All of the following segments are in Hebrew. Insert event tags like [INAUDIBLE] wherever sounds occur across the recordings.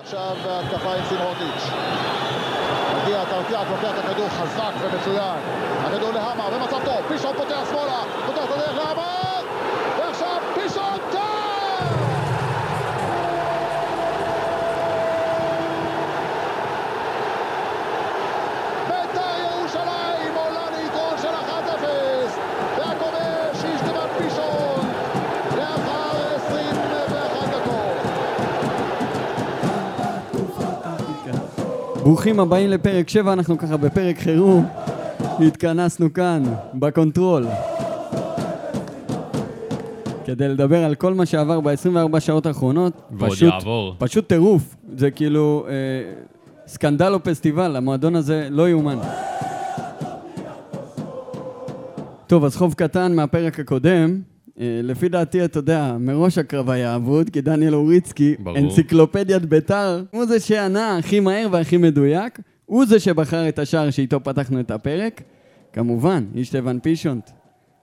עכשיו התקפה עם סימוטיץ'. מגיע טרטיאק, לוקח את הכדור חזק ומצוין. הכדור להמר במצב טוב, פישון פותח שמאלה, פותח את הדרך להמר! ברוכים הבאים לפרק 7, אנחנו ככה בפרק חירום. התכנסנו כאן, בקונטרול. כדי לדבר על כל מה שעבר ב-24 שעות האחרונות. ועוד פשוט- יעבור. פשוט טירוף. זה כאילו אה, סקנדל או פסטיבל, המועדון הזה לא יאומן. טוב, אז חוב קטן מהפרק הקודם. אה, לפי דעתי, אתה יודע, מראש הקרב היה אבוד, כי דניאל אוריצקי, ברור. אנציקלופדיית ביתר, הוא זה שענה הכי מהר והכי מדויק, הוא זה שבחר את השער שאיתו פתחנו את הפרק. כמובן, אישטבן פישונט,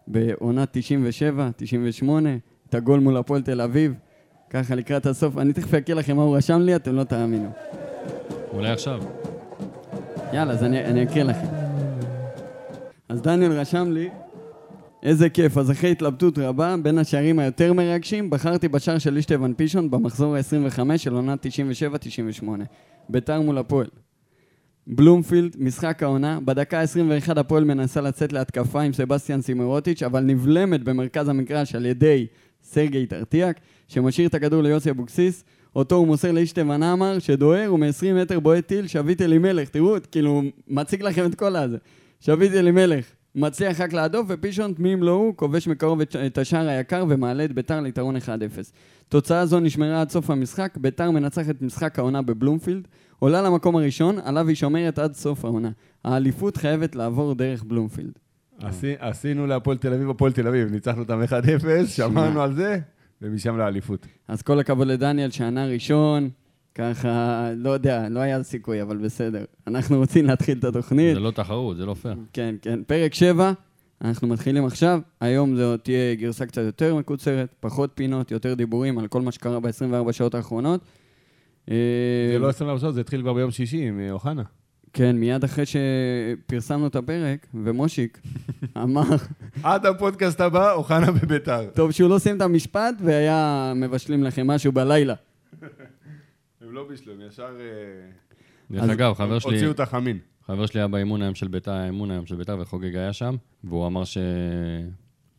בעונת 97, 98, את הגול מול הפועל תל אביב. ככה לקראת הסוף, אני תכף אקריא לכם מה הוא רשם לי, אתם לא תאמינו. אולי עכשיו. יאללה, אז אני, אני אקריא לכם. אז דניאל רשם לי, איזה כיף, אז אחרי התלבטות רבה, בין השערים היותר מרגשים, בחרתי בשער של אישטבן פישון במחזור ה-25 של עונת 97-98. ביתר מול הפועל. בלומפילד, משחק העונה, בדקה ה-21 הפועל מנסה לצאת להתקפה עם סבסטיאן סימרוטיץ', אבל נבלמת במרכז המגרש על ידי סרגי טרטיאק, שמשאיר את הכדור ליוסי אבוקסיס, אותו הוא מוסר לאישטבן עמר, שדוהר, ומ-20 מטר בועט טיל, שביט אלימלך, תראו, כאילו, מציג לכם את כל הזה. שביט אלימלך, מצליח רק להדוף, ופישונט, מי אם לא הוא, כובש מקרוב את, השער היקר ומעלה את ביתר ליתרון 1-0. תוצאה זו נשמרה עד סוף המשחק, ביתר מנצחת את משחק העונה בבלומפילד, עולה למקום הראשון, עליו היא שומרת עד סוף העונה. האליפות חייבת לעבור דרך בלומפילד. עשי- עשינו להפועל תל אביב, הפועל תל אביב, ניצחנו אותם 1-0, שמרנו על זה, ומשם לאליפות. אז כל הכבוד לדניאל שענה ראשון, ככה, לא יודע, לא היה סיכוי, אבל בסדר. אנחנו רוצים להתחיל את התוכנית. זה לא תחרות, זה לא פייר. כן, כן. פרק 7, אנחנו מתחילים עכשיו. היום זו תהיה גרסה קצת יותר מקוצרת, פחות פינות, יותר דיבורים על כל מה שקרה ב-24 שעות האחרונות. אה, זה לא 24 שעות, זה התחיל כבר ביום שישי עם אה, אוחנה. כן, מיד אחרי שפרסמנו את הפרק, ומושיק [LAUGHS] אמר, עד הפודקאסט הבא, אוחנה בביתר. טוב שהוא לא סיים את המשפט והיה מבשלים לכם משהו בלילה. הם לא בישלו, הם ישר אה, דרך אגב, חבר שלי, הוציאו את החמין. חבר שלי היה באימון היום של ביתר, האימון היום של ביתר, וחוגג היה שם, והוא אמר ש...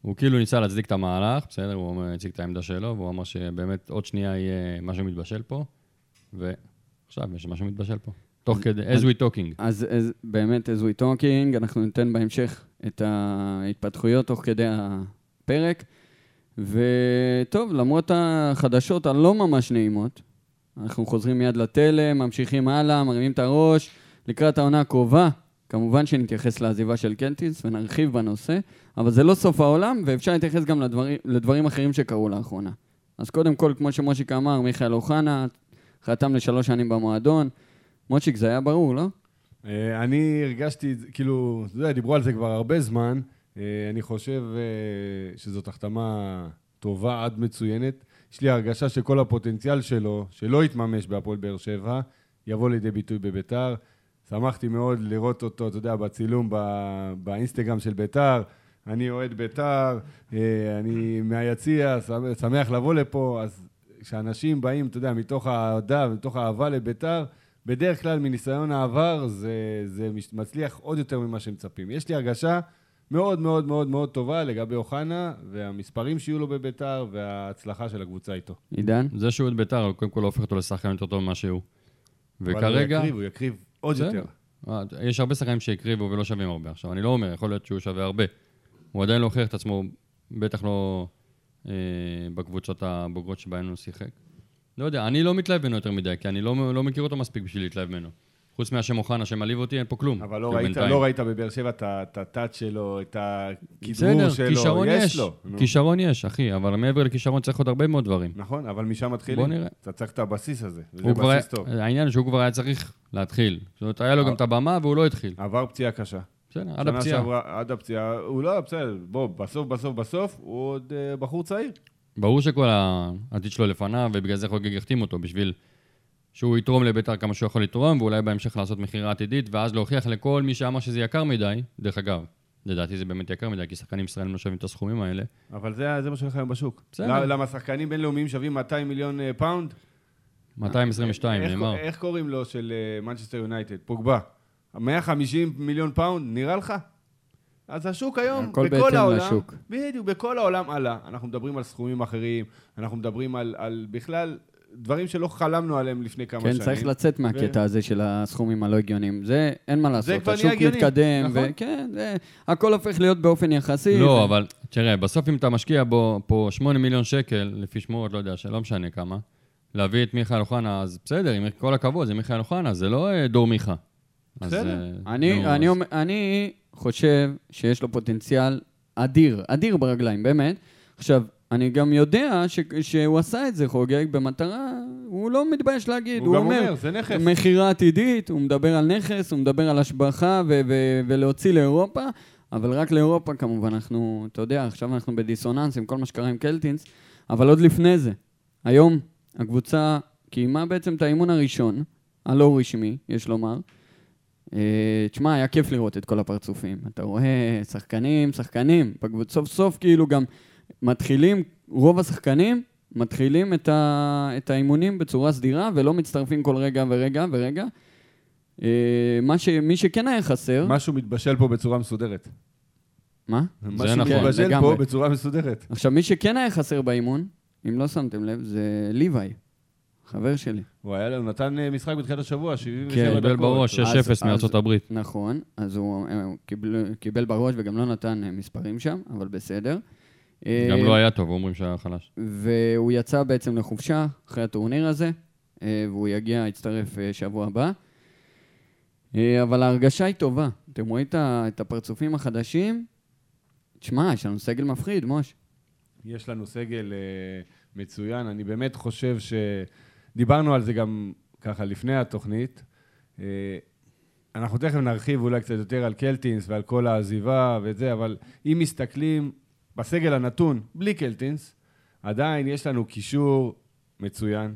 הוא כאילו ניסה להצדיק את המהלך, בסדר? הוא הציג את העמדה שלו, והוא אמר שבאמת עוד שנייה יהיה משהו מתבשל פה, ועכשיו יש משהו מתבשל פה. תוך כדי, as we talking. אז, אז באמת, as we talking, אנחנו ניתן בהמשך את ההתפתחויות תוך כדי הפרק. וטוב, למרות החדשות הלא ממש נעימות, אנחנו חוזרים מיד לתלם, ממשיכים הלאה, מרימים את הראש. לקראת העונה הקרובה, כמובן שנתייחס לעזיבה של קנטיס ונרחיב בנושא, אבל זה לא סוף העולם, ואפשר להתייחס גם לדברים, לדברים אחרים שקרו לאחרונה. אז קודם כל, כמו שמושיק אמר, מיכאל אוחנה חתם לשלוש שנים במועדון. מושיק, זה היה ברור, לא? אה, אני הרגשתי, כאילו, אתה יודע, דיברו על זה כבר הרבה זמן. אה, אני חושב אה, שזאת החתמה טובה עד מצוינת. יש לי הרגשה שכל הפוטנציאל שלו, שלא יתממש בהפועל באר שבע, יבוא לידי ביטוי בביתר. שמחתי מאוד לראות אותו, אתה יודע, בצילום ב- באינסטגרם של ביתר. אני אוהד ביתר, אה, אני מהיציע, שמח- לבוא לפה. אז כשאנשים באים, אתה יודע, מתוך האהדה ומתוך האהבה לביתר, בדרך כלל מניסיון העבר זה, זה מצליח עוד יותר ממה שמצפים. יש לי הרגשה מאוד מאוד מאוד מאוד טובה לגבי אוחנה, והמספרים שיהיו לו בביתר, וההצלחה של הקבוצה איתו. עידן? זה שהוא את ביתר, קודם כל לא הופך אותו לשחקן יותר טוב ממה שהוא. אבל וכרגע... הוא יקריב, הוא יקריב עוד. יותר. אה, יש הרבה שחקנים שהקריבו ולא שווים הרבה. עכשיו, אני לא אומר, יכול להיות שהוא שווה הרבה. הוא עדיין לא הוכיח את עצמו, בטח לא אה, בקבוצות הבוגרות שבהן הוא שיחק. לא יודע, אני לא מתלהב ממנו יותר מדי, כי אני לא, לא מכיר אותו מספיק בשביל להתלהב ממנו. חוץ מהשם אוחנה שמעליב אותי, אין פה כלום. אבל לא כאילו, ראית. לא ראית בבאר שבע את ה- את הטאץ' שלו, את הכדרור שלו, כישרון יש. לו. נו. כישרון יש, אחי, אבל מעבר לכישרון צריך עוד הרבה מאוד דברים. נכון, אבל משם מתחילים. בוא נראה. אתה צריך את הבסיס הזה, וזה בסיס טוב. העניין הוא שהוא כבר היה צריך להתחיל. זאת אומרת, היה לו גם את הבמה והוא לא התחיל. עבר פציעה קשה. בסדר, עד הפציעה. עד הפציעה, הוא לא, בסדר, בוא, בסוף, בסוף, בסוף, הוא עוד אה, בחור צעיר. ברור שכל העתיד שלו לפניו, ובגלל זה חוגג החתים אותו, בשביל שהוא יתרום לביתר כמה שהוא יכול לתרום, ואולי בהמשך לעשות מכירה עתידית, ואז להוכיח לכל מי שאמר שזה יקר מדי, דרך אגב, לדעתי זה באמת יקר מדי, כי שחקנים ישראלים לא שווים את הסכומים האלה. אבל זה, זה מה שהולך היום בשוק. בסדר. למה שחקנים בינלאומיים שווים 200 מיליון אה, פאונד? 222, איך- נאמר. איך קוראים לו של מנצ'סטר יונייטד? פוגבה. 150 מיליון פאונד, נראה לך? אז השוק היום, הכל בכל בהתאם העולם, לשוק. בדיוק, בכל העולם עלה. אנחנו מדברים על סכומים אחרים, אנחנו מדברים על, על בכלל דברים שלא חלמנו עליהם לפני כמה כן, שנים. צריך לצאת מהקטע הזה של הסכומים הלא הגיוניים. זה, אין מה לעשות. כבר נהיה השוק הגיוני, מתקדם, נכון. וכן, זה, הכל הופך להיות באופן יחסי. לא, ו- אבל תראה, בסוף אם אתה משקיע בו פה 8 מיליון שקל, לפי שמועות, לא יודע, שלא משנה כמה, להביא את מיכאל אוחנה, אז בסדר, עם כל הכבוד, זה מיכאל אוחנה, זה לא אה, דור מיכה. בסדר. אה, אני, אני, אז- אני חושב שיש לו פוטנציאל אדיר, אדיר ברגליים, באמת. עכשיו, אני גם יודע ש, שהוא עשה את זה, חוגג, במטרה, הוא לא מתבייש להגיד, הוא הוא, גם אומר, אומר, זה נכס. מכירה עתידית, הוא מדבר על נכס, הוא מדבר על השבחה ו- ו- ולהוציא לאירופה, אבל רק לאירופה כמובן, אנחנו, אתה יודע, עכשיו אנחנו בדיסוננס עם כל מה שקרה עם קלטינס, אבל עוד לפני זה, היום הקבוצה קיימה בעצם את האימון הראשון, הלא רשמי, יש לומר. אה, תשמע, היה כיף לראות את כל הפרצופים. אתה רואה שחקנים, שחקנים, בקבוצ... סוף סוף כאילו גם מתחילים, רוב השחקנים מתחילים את, ה... את האימונים בצורה סדירה ולא מצטרפים כל רגע ורגע ורגע. אה, מה ש... מי שכן היה חסר... משהו מתבשל פה בצורה מסודרת. מה? משהו נכון. מתבשל לגמרי. פה בצורה מסודרת. עכשיו, מי שכן היה חסר באימון, אם לא שמתם לב, זה ליוואי, חבר שלי. הוא היה, הוא נתן אה, משחק בתחילת השבוע, 77 כן, דקות. קיבל בראש אז- 6-0 אז- מארצות הברית. נכון, אז הוא אה, הוא קיבל, קיבל בראש וגם לא נתן אה, מספרים שם, אבל בסדר. גם אה, לא היה טוב, אומרים שהיה חלש. והוא יצא בעצם לחופשה אחרי הטורניר הזה, אה, והוא יגיע, יצטרף אה, שבוע הבא. אבל ההרגשה היא טובה. אתם רואים את הפרצופים החדשים? תשמע, יש לנו סגל מפחיד, מוש. יש לנו סגל מצוין. אני באמת חושב ש... דיברנו על זה גם ככה לפני התוכנית. אנחנו תכף נרחיב אולי קצת יותר על קלטינס ועל כל העזיבה וזה, אבל אם מסתכלים בסגל הנתון, בלי קלטינס, עדיין יש לנו קישור מצוין.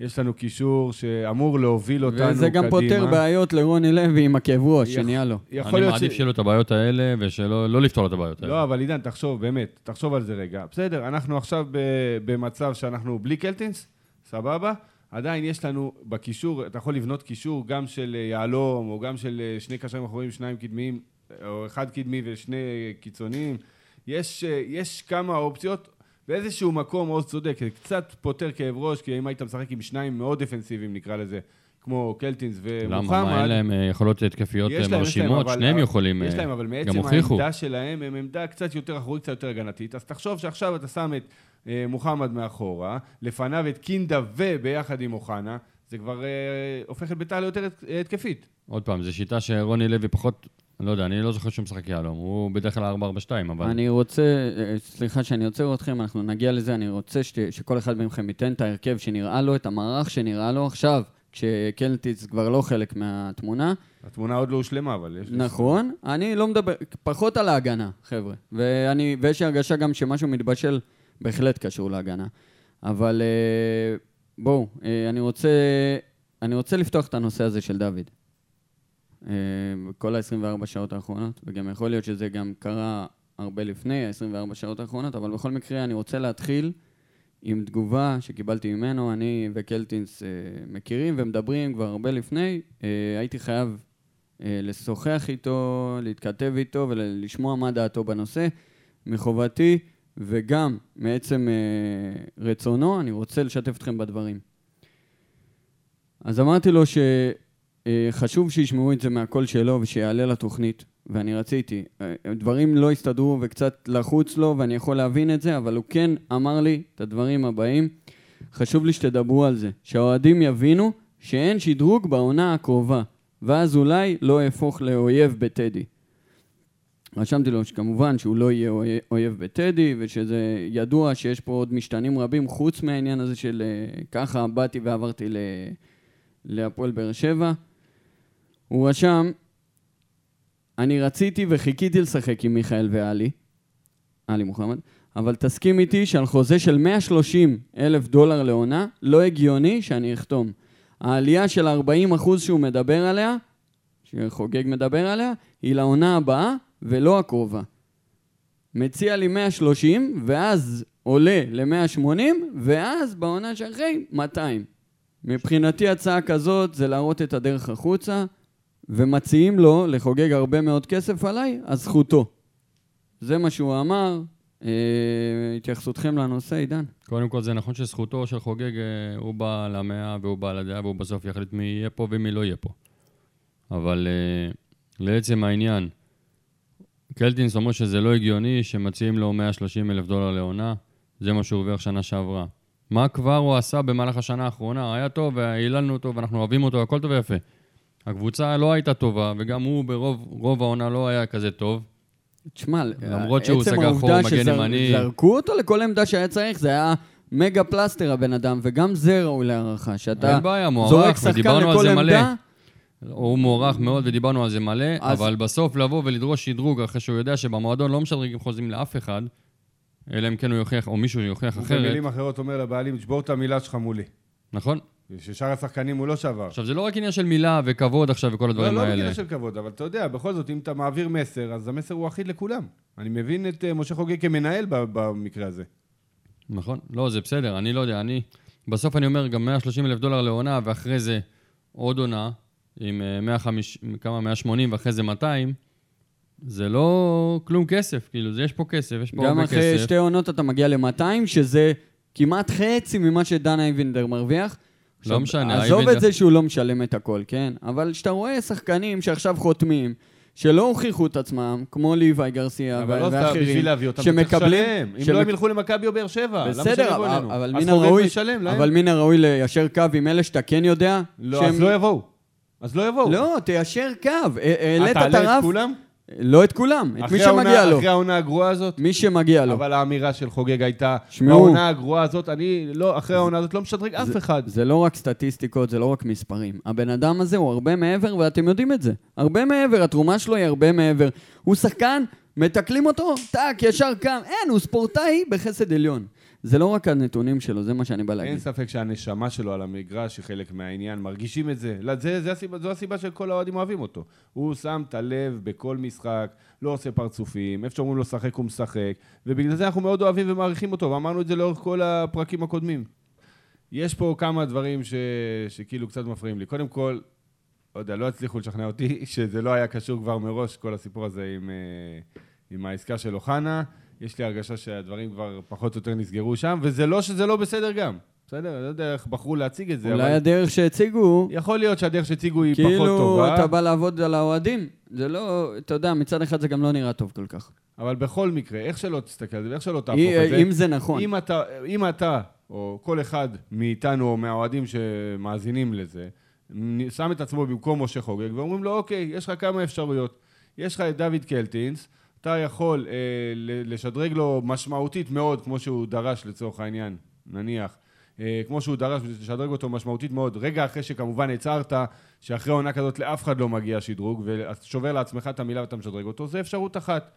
יש לנו קישור שאמור להוביל אותנו קדימה. וזה גם פותר בעיות לרוני לוי עם הכאב ראש יכ- שנהיה לו. יכול אני להיות מעדיף שיהיו לו את הבעיות האלה, ושלא לא לפתור לו את הבעיות האלה. לא, אבל עידן, תחשוב, באמת, תחשוב על זה רגע. בסדר, אנחנו עכשיו ב- במצב שאנחנו בלי קלטינס, סבבה? עדיין יש לנו בקישור, אתה יכול לבנות קישור גם של אה, יהלום, או גם של אה, שני קשרים אחוריים, שניים קדמיים, או אחד קדמי ושני קיצוניים. יש, אה, יש כמה אופציות. באיזשהו מקום עוז צודק, זה קצת פותר כאב ראש, כי אם היית משחק עם שניים מאוד דפנסיביים, נקרא לזה, כמו קלטינס ומוחמד... למה? מה, אין להם אה, יכולות התקפיות אה, מרשימות? שניהם יכולים, יש להם, אבל מעצם. העמדה שלהם, הם עמדה קצת יותר אחורית, קצת יותר הגנתית. אז תחשוב שעכשיו אתה שם את אה, מוחמד מאחורה, לפניו את קינדה וביחד עם אוחנה, זה כבר אה, הופך את ביתר ליותר הת- התקפית. עוד פעם, זו שיטה שרוני לוי פחות, אני לא יודע, אני לא זוכר שהוא משחק יהלום, הוא בדרך כלל 4-4-2, אבל... אני רוצה, אה, סליחה שאני עוצר אתכם, אנחנו נגיע לזה, אני רוצה שת, שכל אחד מכם ייתן את ההרכב שנראה לו, את המערך שנראה לו עכשיו, כשקלטיץ כבר לא חלק מהתמונה. התמונה עוד לא הושלמה, אבל יש... נכון, אני לא מדבר, פחות על ההגנה, חבר'ה. ואני, ויש לי הרגשה גם שמשהו מתבשל בהחלט קשור להגנה. אבל אה, בואו, אה, אני רוצה, אני רוצה לפתוח את הנושא הזה של דוד. אה, כל ה-24 שעות האחרונות, וגם יכול להיות שזה גם קרה הרבה לפני ה-24 שעות האחרונות, אבל בכל מקרה אני רוצה להתחיל עם תגובה שקיבלתי ממנו, אני וקלטינס אה, מכירים ומדברים כבר הרבה לפני. אה, הייתי חייב אה, לשוחח איתו, להתכתב איתו ולשמוע מה דעתו בנושא. מחובתי וגם מעצם אה, רצונו, אני רוצה לשתף אתכם בדברים. אז אמרתי לו שחשוב שישמעו את זה מהקול שלו ושיעלה לתוכנית, ואני רציתי. אה, דברים לא הסתדרו וקצת לחוץ לו, ואני יכול להבין את זה, אבל הוא כן אמר לי את הדברים הבאים. חשוב לי שתדברו על זה, שהאוהדים יבינו שאין שדרוג בעונה הקרובה, ואז אולי לא אהפוך לאויב בטדי. רשמתי לו שכמובן שהוא לא יהיה אוי- אויב בטדי, ושזה ידוע שיש פה עוד משתנים רבים חוץ מהעניין הזה של אה, ככה באתי ועברתי ל... להפועל באר שבע. הוא רשם, אני רציתי וחיכיתי לשחק עם מיכאל ואלי, עלי מוחמד, אבל תסכים איתי שעל חוזה של 130 אלף דולר לעונה, לא הגיוני שאני אחתום. העלייה של 40 אחוז שהוא מדבר עליה, שחוגג מדבר עליה, היא לעונה הבאה ולא הקרובה. מציע לי 130, ואז עולה ל-180, ואז בעונה שאחרי, 200. מבחינתי הצעה כזאת זה להראות את הדרך החוצה, ומציעים לו לחוגג הרבה מאוד כסף עליי, אז זכותו. זה מה שהוא אמר. אה, התייחסותכם לנושא, עידן? קודם כל, זה נכון שזכותו של חוגג, אה, הוא בא למאה והוא בא לדעה, והוא בסוף יחליט מי יהיה פה ומי לא יהיה פה. אבל אה, לעצם העניין, קלטינס אומר שזה לא הגיוני שמציעים לו 130 אלף דולר לעונה, זה מה שהוא הרוויח שנה שעברה. מה כבר הוא עשה במהלך השנה האחרונה? היה טוב, והיללנו אותו, ואנחנו אוהבים אותו, הכל טוב ויפה. הקבוצה לא הייתה טובה, וגם הוא ברוב רוב העונה לא היה כזה טוב. תשמע, למרות שהוא עצם סגר חור העובדה מגן שזר- ימני. זרקו אותו לכל עמדה שהיה צריך, זה היה מגה פלסטר הבן אדם, וגם זה ראוי להערכה, שאתה בעיה, מוערך, זורק שחקן לכל זה מלא. עמדה, הוא מוערך מאוד ודיברנו על זה מלא, אז- אבל בסוף לבוא ולדרוש שדרוג אחרי שהוא יודע שבמועדון לא משדרגים חוזים לאף אחד, אלא אם כן הוא יוכיח, או מישהו יוכיח אחרת, במילים אחרות אומר לבעלים, תשבור את המילה שלך מולי. נכון? ששאר השחקנים הוא לא שבר. עכשיו, זה לא רק עניין של מילה וכבוד עכשיו וכל לא, הדברים לא האלה. בקטע של כבוד, אבל אתה יודע, בכל זאת, אם אתה מעביר מסר, אז המסר הוא אחיד לכולם. אני מבין את אה, משה חוגג כמנהל במקרה הזה. נכון? לא, זה בסדר, אני לא יודע, אני... בסוף אני אומר, גם 130 אלף דולר לעונה, ואחרי זה עוד עונה, עם אה, 150, כמה? 180, ואחרי זה 200, זה לא כלום כסף, כאילו, זה יש פה כסף, יש פה גם הרבה אחרי כסף. שתי עונות אתה מגיע ל-200, שזה כמעט חצי ממה שדן אייבינדר מרוויח. עכשיו, משנה, עזוב את זה שהוא לא משלם את הכל, כן? אבל כשאתה רואה שחקנים שעכשיו חותמים, שלא הוכיחו את עצמם, כמו ליוואי גרסיה אבל ו- לא סתם ואחרים, בשביל להביא אותם, אתה שמקבלים... אם שמק- לא, הם ילכו למכבי או באר שבע. למה שהם בסדר, יבואו אלינו? אז חוגג הראוי, משלם להם. אבל מן הראוי ליישר קו עם אלה שאתה כן יודע לא, אז לא יבואו. אז לא יבואו. לא, תיישר קו. העלית אתה את תעלה את הרף, כולם? לא את כולם, את מי העונה- שמגיע לו. אחרי העונה הגרועה הזאת? מי שמגיע לו. אבל האמירה של חוגג הייתה, שמעו. בעונה הגרועה הזאת, אני לא, אחרי העונה הזאת לא משדרג אף אחד. זה לא רק סטטיסטיקות, זה לא רק מספרים. הבן אדם הזה הוא הרבה מעבר, ואתם יודעים את זה. הרבה מעבר, התרומה שלו היא הרבה מעבר. הוא שחקן, מתקלים אותו, טאק, ישר קם. אין, הוא ספורטאי בחסד עליון. זה לא רק הנתונים שלו, זה מה שאני בא אין להגיד. ספק שהנשמה שלו על המגרש היא חלק מהעניין, מרגישים את זה. לא, זה, זה הסיבה, זו הסיבה שכל האוהדים אוהבים אותו. הוא שם את הלב בכל משחק, לא עושה פרצופים, איפה שאומרים לו לשחק הוא משחק, ובגלל זה אנחנו מאוד אוהבים ומעריכים אותו, ואמרנו את זה לאורך כל הפרקים הקודמים. יש פה כמה דברים ש... שכאילו קצת מפריעים לי. קודם כל, לא יודע, לא הצליחו לשכנע אותי [LAUGHS] שזה לא היה קשור כבר מראש, כל הסיפור הזה עם, אה, עם העסקה של אוחנה. יש לי הרגשה שהדברים כבר פחות או יותר נסגרו שם, וזה לא שזה לא בסדר גם. בסדר? אני לא יודע איך בחרו להציג את זה, אולי אבל הדרך שהציגו, יכול להיות שהדרך שהציגו היא פחות כאילו טובה, אתה בא לעבוד על האוהדים. זה לא, אתה יודע, מצד אחד זה גם לא נראה טוב כל כך. אבל בכל מקרה, איך שלא תסתכל על זה, ואיך שלא תהפוך את זה, אם זה נכון. אם אתה, אם אתה, או כל אחד מאיתנו, או מהאוהדים שמאזינים לזה, שם את עצמו במקום משה חוגג, ואומרים לו, אוקיי, יש לך כמה אפשרויות. יש לך את דוד קלטינס, אתה יכול אה, לשדרג לו משמעותית מאוד, כמו שהוא דרש לצורך העניין, נניח, אה, כמו שהוא דרש, לשדרג אותו משמעותית מאוד, רגע אחרי שכמובן הצהרת שאחרי עונה כזאת לאף אחד לא מגיע שדרוג, ואתה שובר לעצמך את המילה ואתה משדרג אותו, זה אפשרות אחת.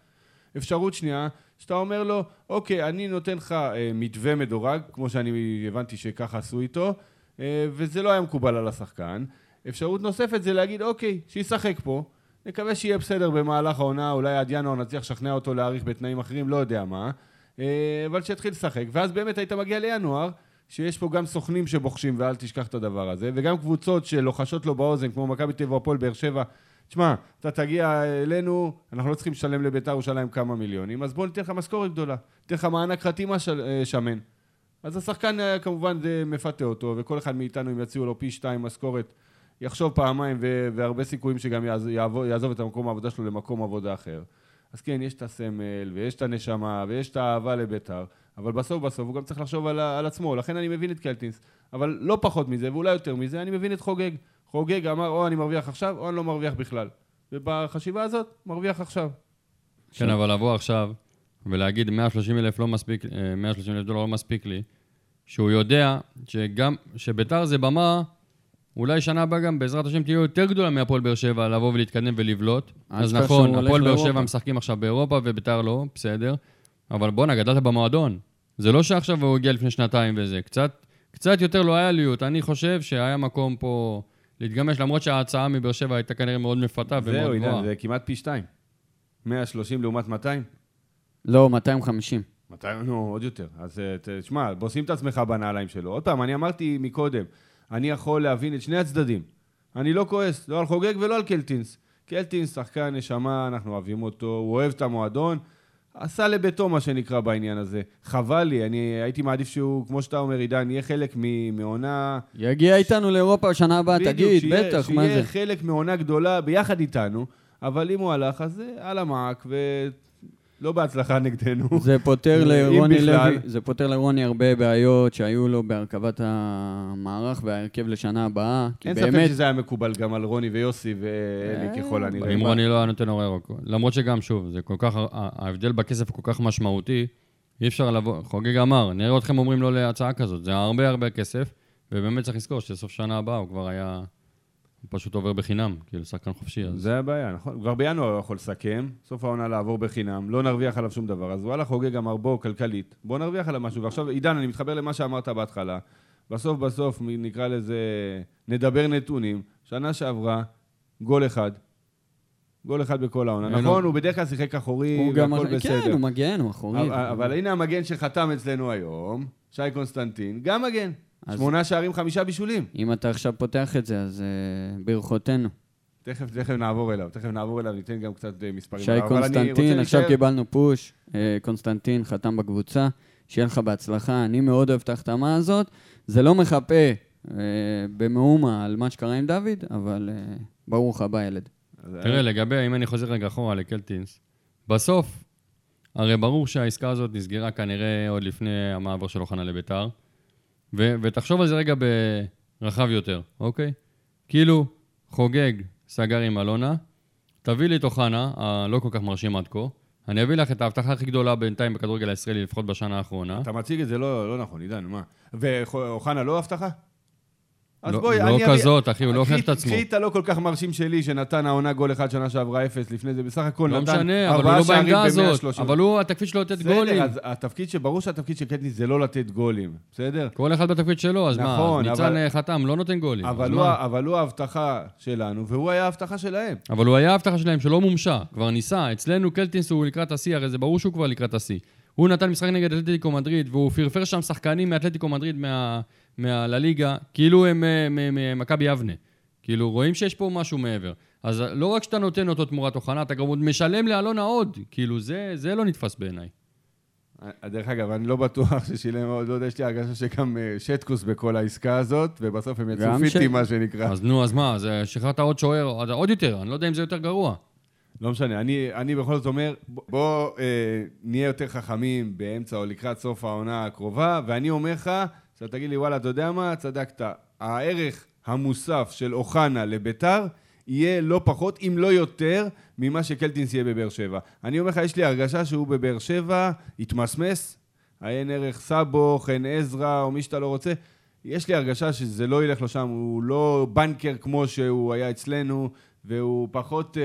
אפשרות שנייה, שאתה אומר לו, אוקיי, אני נותן לך אה, מתווה מדורג, כמו שאני הבנתי שככה עשו איתו, אה, וזה לא היה מקובל על השחקן. אפשרות נוספת זה להגיד, אוקיי, שישחק פה, נקווה שיהיה בסדר במהלך העונה, אולי עד ינואר נצליח לשכנע אותו להאריך בתנאים אחרים, לא יודע מה, אה, אבל שיתחיל לשחק. ואז באמת היית מגיע לינואר, שיש פה גם סוכנים שבוחשים, ואל תשכח את הדבר הזה, וגם קבוצות שלוחשות לו באוזן, כמו מכבי טבע הפועל באר שבע, תשמע, אתה תגיע אלינו, אנחנו לא צריכים לשלם לביתר ירושלים כמה מיליונים, אז בוא ניתן לך משכורת גדולה, ניתן לך מענק חתימה של, אה, שמן. אז השחקן אה, כמובן זה מפתה אותו, וכל אחד מאיתנו, אם יציעו לו פי שתיים משכורת, יחשוב פעמיים, ו- והרבה סיכויים שגם יעז- יעבור, יעזוב את המקום העבודה שלו למקום עבודה אחר. אז כן, יש את הסמל, ויש את הנשמה, ויש את האהבה לביתר, אבל בסוף בסוף הוא גם צריך לחשוב על, על עצמו, לכן אני מבין את קלטינס. אבל לא פחות מזה, ואולי יותר מזה, אני מבין את חוגג. חוגג אמר, או אני מרוויח עכשיו, או אני לא מרוויח בכלל. ובחשיבה הזאת, מרוויח עכשיו. כן, אבל לבוא עכשיו ולהגיד 130 אלף לא מספיק, אה, 130 אלף דולר לא מספיק לי, שהוא יודע שגם, שביתר זה במה, אולי שנה הבאה גם בעזרת השם תהיה יותר גדולה מהפועל באר שבע לבוא ולהתקדם ולבלוט. אז נכון, הפועל באר. שבע משחקים עכשיו באירופה וביתר לא, בסדר. אבל בואנה, גדלת במועדון. זה לא שעכשיו הוא הגיע לפני שנתיים וזה. קצת, קצת יותר לואליות. אני חושב שהיה מקום פה להתגמש, למרות שההצעה מבאר שבע הייתה כנראה מאוד מפתה ומאוד זהו, גבוהה. עידן, זה כמעט פי שתיים. 130 לעומת 200? לא, 250. 200, נו, עוד יותר. אז אה, תשמע, בוא שים את עצמך בנעליים שלו. עוד פעם, אני אמרתי מקודם, אני יכול להבין את שני הצדדים. אני לא כועס, לא על חוגג ולא על קלטינס. קלטינס, שחקן נשמה, אנחנו אוהבים אותו, הוא אוהב את המועדון. עשה לביתו, מה שנקרא, בעניין הזה. חבל לי, אני הייתי מעדיף שהוא, כמו שאתה אומר, עידן, יהיה חלק מעונה... יגיע איתנו לאירופה בשנה הבאה, תגיד, שיהיה- בטח, מה שיהיה זה? חלק מעונה גדולה ביחד איתנו, אבל אם הוא הלך, אז זה על המעק, ולא בהצלחה נגדנו. [LAUGHS] זה פותר לרוני. לוי, זה פותר לרוני הרבה בעיות שהיו לו בהרכבת המערך וההרכב לשנה הבאה. אין ספק באמת, שזה היה מקובל גם על רוני ויוסי ואלי אה, ככל הנראה. אם רוני לא היה נותן אור ירוק. למרות שגם, שוב, זה כל כך, ההבדל בכסף הוא כל כך משמעותי, אי אפשר לבוא, חוגג אמר, נראה אתכם אומרים לא להצעה כזאת, זה הרבה הרבה כסף, ובאמת צריך לזכור שסוף שנה הבאה הוא כבר היה, הוא פשוט עובר בחינם, כאילו שחקן חופשי, אז... זה הבעיה, נכון? כבר בינואר הוא יכול לסכם, סוף העונה לעבור בחינם, לא נרוויח עליו שום דבר. אז וואלה, חוגג אמר בוא, כלכלית, בוא נרוויח עליו משהו. ועכשיו, עידן, אני מתחבר למה שאמרת בהתחלה. בסוף בסוף, נקרא לזה, נדבר נתונים. שנה שעברה, גול אחד. גול אחד בכל העונה. אין נכון, הוא בדרך כלל שיחק אחורי. והכל כן, בסדר. הוא מגן, הוא אחורי. אבל, אבל הנה המגן שחתם אצלנו היום, שי קונסטנטין, גם מגן. שמונה שערים, חמישה בישולים. אם אתה עכשיו פותח את זה, אז אה, ברכותינו. תכף, תכף נעבור אליו, תכף נעבור אליו, ניתן גם קצת אה, מספרים. שי אני קונסטנטין, עכשיו להישאר- קיבלנו פוש, אה, קונסטנטין חתם בקבוצה, שיהיה לך בהצלחה, אני מאוד אוהב את ההחתמה הזאת. זה לא מחפה אה, במאומה על מה שקרה עם דוד, אבל אה, ברוך הבא, ילד. תראה, לגבי, אם אני חוזר רגע אחורה לקלטינס, בסוף, הרי ברור שהעסקה הזאת נסגרה כנראה עוד לפני המעבר של אוחנה לביתר, ו- ותחשוב על זה רגע ברחב יותר, אוקיי? כאילו, חוגג סגר עם אלונה, תביא לי את אוחנה, הלא כל כך מרשים עד כה, אני אביא לך את ההבטחה הכי גדולה בינתיים בכדורגל הישראלי, לפחות בשנה האחרונה. אתה מציג את זה לא, לא נכון, עידן, מה? ואוחנה לא הבטחה? אז לא- בואי, לא אני אביא- כזאת, אחי, הוא לא הוכיח את עצמו. קחי את הלא כל כך מרשים שלי, שנתן העונה גול אחד שנה שעברה אפס, לפני זה בסך הכל לא נתן משנה, אבל הוא לא בעמדה הזאת. ב-130. אבל הוא, התפקיד שלו לתת גולים. בסדר, אז התפקיד ש... ברור שהתפקיד של קטניס זה לא לתת גולים, בסדר? כל אחד בתפקיד שלו, אז מה, נכון, אז ניצן אבל- אה, חתם, לא נותן גולים. אבל הוא, מה? אבל הוא ההבטחה שלנו, והוא היה ההבטחה שלהם. אבל הוא היה ההבטחה שלהם שלא מומשה, כבר ניסה. אצלנו קלטינס הוא לקראת השיא, הרי זה ברור שהוא כבר לקראת השיא. הוא נתן משחק נגד אתלטיקו מדריד, והוא פרפר שם שחקנים מאתלטיקו מדריד מה- מהלליגה, כאילו הם אה, מ- ממכבי יבנה. כאילו, רואים שיש פה משהו מעבר. אז לא רק שאתה נותן אותו תמורת אוחנה, אתה גם עוד משלם לאלונה עוד. כאילו, זה, זה לא נתפס בעיניי. דרך אגב, אני לא בטוח ששילם עוד, לא יודע, יש לי הרגשה שגם אה, שטקוס בכל העסקה הזאת, ובסוף הם יצאו פיטי, ש- מה שנקרא. אז נו, אז מה, אז אה, שחררת עוד שוער, עוד יותר, אני לא יודע אם זה יותר גרוע. לא משנה, אני, אני בכל זאת אומר, בוא אה, נהיה יותר חכמים באמצע או לקראת סוף העונה הקרובה, ואני אומר לך, שאתה תגיד לי, וואלה, אתה יודע מה? צדקת. הערך המוסף של אוחנה לביתר יהיה לא פחות, אם לא יותר, ממה שקלטינס יהיה בבאר שבע. אני אומר לך, יש לי הרגשה שהוא בבאר שבע התמסמס, עיין ערך סאבו, חן עזרא, או מי שאתה לא רוצה. יש לי הרגשה שזה לא ילך לו שם, הוא לא בנקר כמו שהוא היה אצלנו, והוא פחות, אה,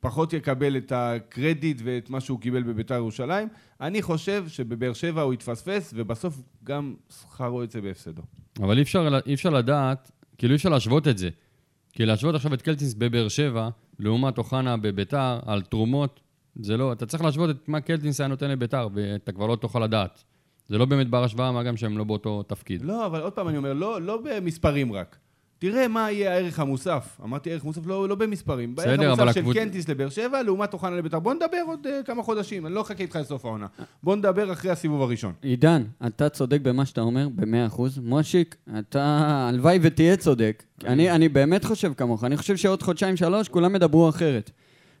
פחות יקבל את הקרדיט ואת מה שהוא קיבל בביתר ירושלים. אני חושב שבבאר שבע הוא יתפספס, ובסוף גם שכרו יצא בהפסדו. אבל אי אפשר, אי אפשר לדעת, כאילו אי אפשר להשוות את זה. כי להשוות עכשיו את קלטינס בבאר שבע, לעומת אוחנה בביתר, על תרומות, זה לא, אתה צריך להשוות את מה קלטינס היה נותן לביתר, ואתה כבר לא תוכל לדעת. זה לא באמת בר השוואה, מה גם שהם לא באותו תפקיד. לא, אבל עוד פעם אני אומר, לא, לא במספרים רק. תראה מה יהיה הערך המוסף. אמרתי ערך מוסף, לא, לא במספרים. בסדר, בערך אבל המוסף של הקבוצ- קנטיס לבאר שבע, לעומת אוחנה לביתר. בוא נדבר עוד uh, כמה חודשים, אני לא אחכה איתך לסוף העונה. בוא נדבר אחרי הסיבוב הראשון. עידן, אתה צודק במה שאתה אומר, במאה אחוז. מושיק, אתה הלוואי ותהיה צודק. אני, אני באמת חושב כמוך. אני חושב שעוד חודשיים-שלוש כולם ידברו אחרת.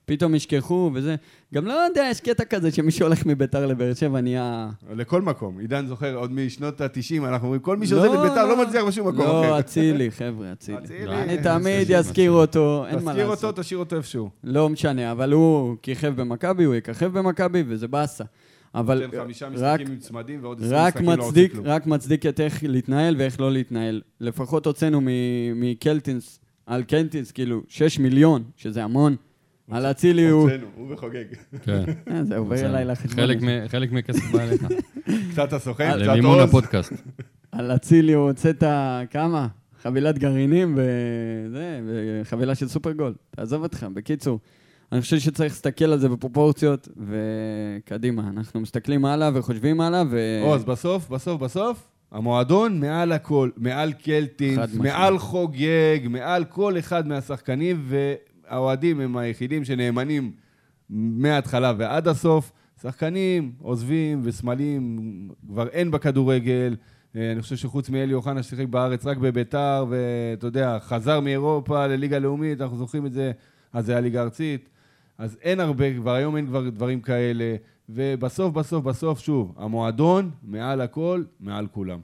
פתאום ישכחו וזה. גם לא יודע, יש קטע כזה שמי שהולך מביתר לבאר שבע נהיה... לכל מקום. עידן זוכר, עוד משנות ה-90, אנחנו אומרים, כל מי שעוזב לא, את ביתר לא. לא מצליח בשום מקום אחר. לא, אצילי, חבר'ה, אצילי. אני זה תמיד אזכיר אותו, אין מה תזכיר לעשות. אותו, תשאיר אותו איפשהו. לא משנה, אבל הוא כיכב במכבי, הוא יככב במכבי, וזה באסה. אבל רק, רק לא מצדיק, כלום. רק מצדיק את איך להתנהל ואיך לא להתנהל. לפחות הוצאנו מ- מקלטינס, על קלטינס, כאילו, 6 מיליון, שזה המון. על אצילי הוא... הוצאנו, הוא וחוגג. כן. [LAUGHS] אה, זה עובר אליי לחשבון. חלק מכסף בא אליך. [LAUGHS] קצת הסוכן, [LAUGHS] קצת למימון עוז. הפודקאסט. על אצילי הוא הוצא את ה... כמה? חבילת גרעינים וזה, וחבילה של סופרגול. תעזוב אותך. בקיצור, אני חושב שצריך להסתכל על זה בפרופורציות, וקדימה, אנחנו מסתכלים הלאה וחושבים הלאה, ו... עוז, בסוף, בסוף, בסוף, המועדון מעל הכל, מעל קלטינס. מעל חוגג, מעל כל אחד מהשחקנים, והאוהדים הם היחידים שנאמנים מההתחלה ועד הסוף. שחקנים עוזבים וסמלים, כבר אין בכדורגל. אה, אני חושב שחוץ מאלי אוחנה ששיחק בארץ רק בביתר, ואתה יודע, חזר מאירופה לליגה לאומית, אנחנו זוכרים את זה, אז זה היה ליגה ארצית. אז אין הרבה, כבר היום אין כבר דברים כאלה. ובסוף, בסוף, בסוף, שוב, המועדון, מעל הכל, מעל כולם.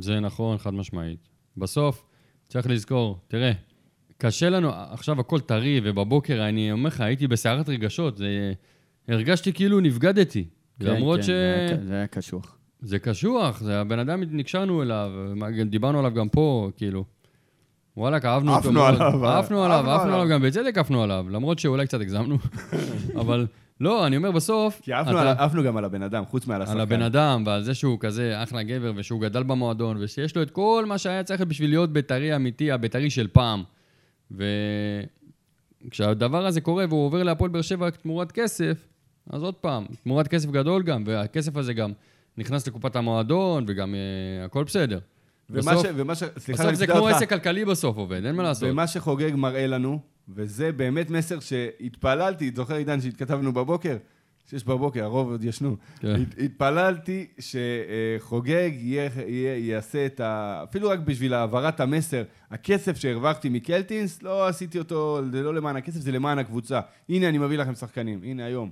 זה נכון, חד משמעית. בסוף, צריך לזכור, תראה, קשה לנו, עכשיו הכל טרי, ובבוקר, אני אומר לך, הייתי בסערת רגשות, זה... הרגשתי כאילו נבגדתי. כן, למרות כן, ש... זה היה- זה היה קשוח. זה קשוח, זה הבן אדם, נקשרנו אליו, דיברנו עליו גם פה, כאילו. וואלכ, אהבנו אותו עפנו מאוד. עליו, אה. עפנו עליו, עפנו עליו. גם בצדק עפנו עליו, למרות שאולי קצת הגזמנו. [LAUGHS] אבל לא, אני אומר בסוף, כי עפנו, אתה- על, עפנו גם על הבן אדם, חוץ מעל השחקן. על הבן אדם, ועל זה שהוא כזה אחלה גבר, ושהוא גדל במועדון, ושיש לו את כל מה שהיה צריך בשביל להיות בית"רי אמיתי, הבית"רי של פעם. וכשהדבר הזה קורה והוא עובר להפועל באר שבע תמורת כסף, אז עוד פעם, תמורת כסף גדול גם, והכסף הזה גם נכנס לקופת המועדון, וגם אה, הכל בסדר. ומה בסוף, ש... ומה ש... סליחה, בסוף זה כמו אותך. עסק כלכלי בסוף עובד, אין מה לעשות. ומה שחוגג מראה לנו, וזה באמת מסר שהתפללתי, זוכר עידן שהתכתבנו בבוקר? שש בבוקר, הרוב עוד ישנו. כן. הת- התפללתי שחוגג יהיה, יהיה, יעשה את ה... אפילו רק בשביל העברת המסר, הכסף שהרווחתי מקלטינס, לא עשיתי אותו, זה לא למען הכסף, זה למען הקבוצה. הנה, אני מביא לכם שחקנים, הנה היום.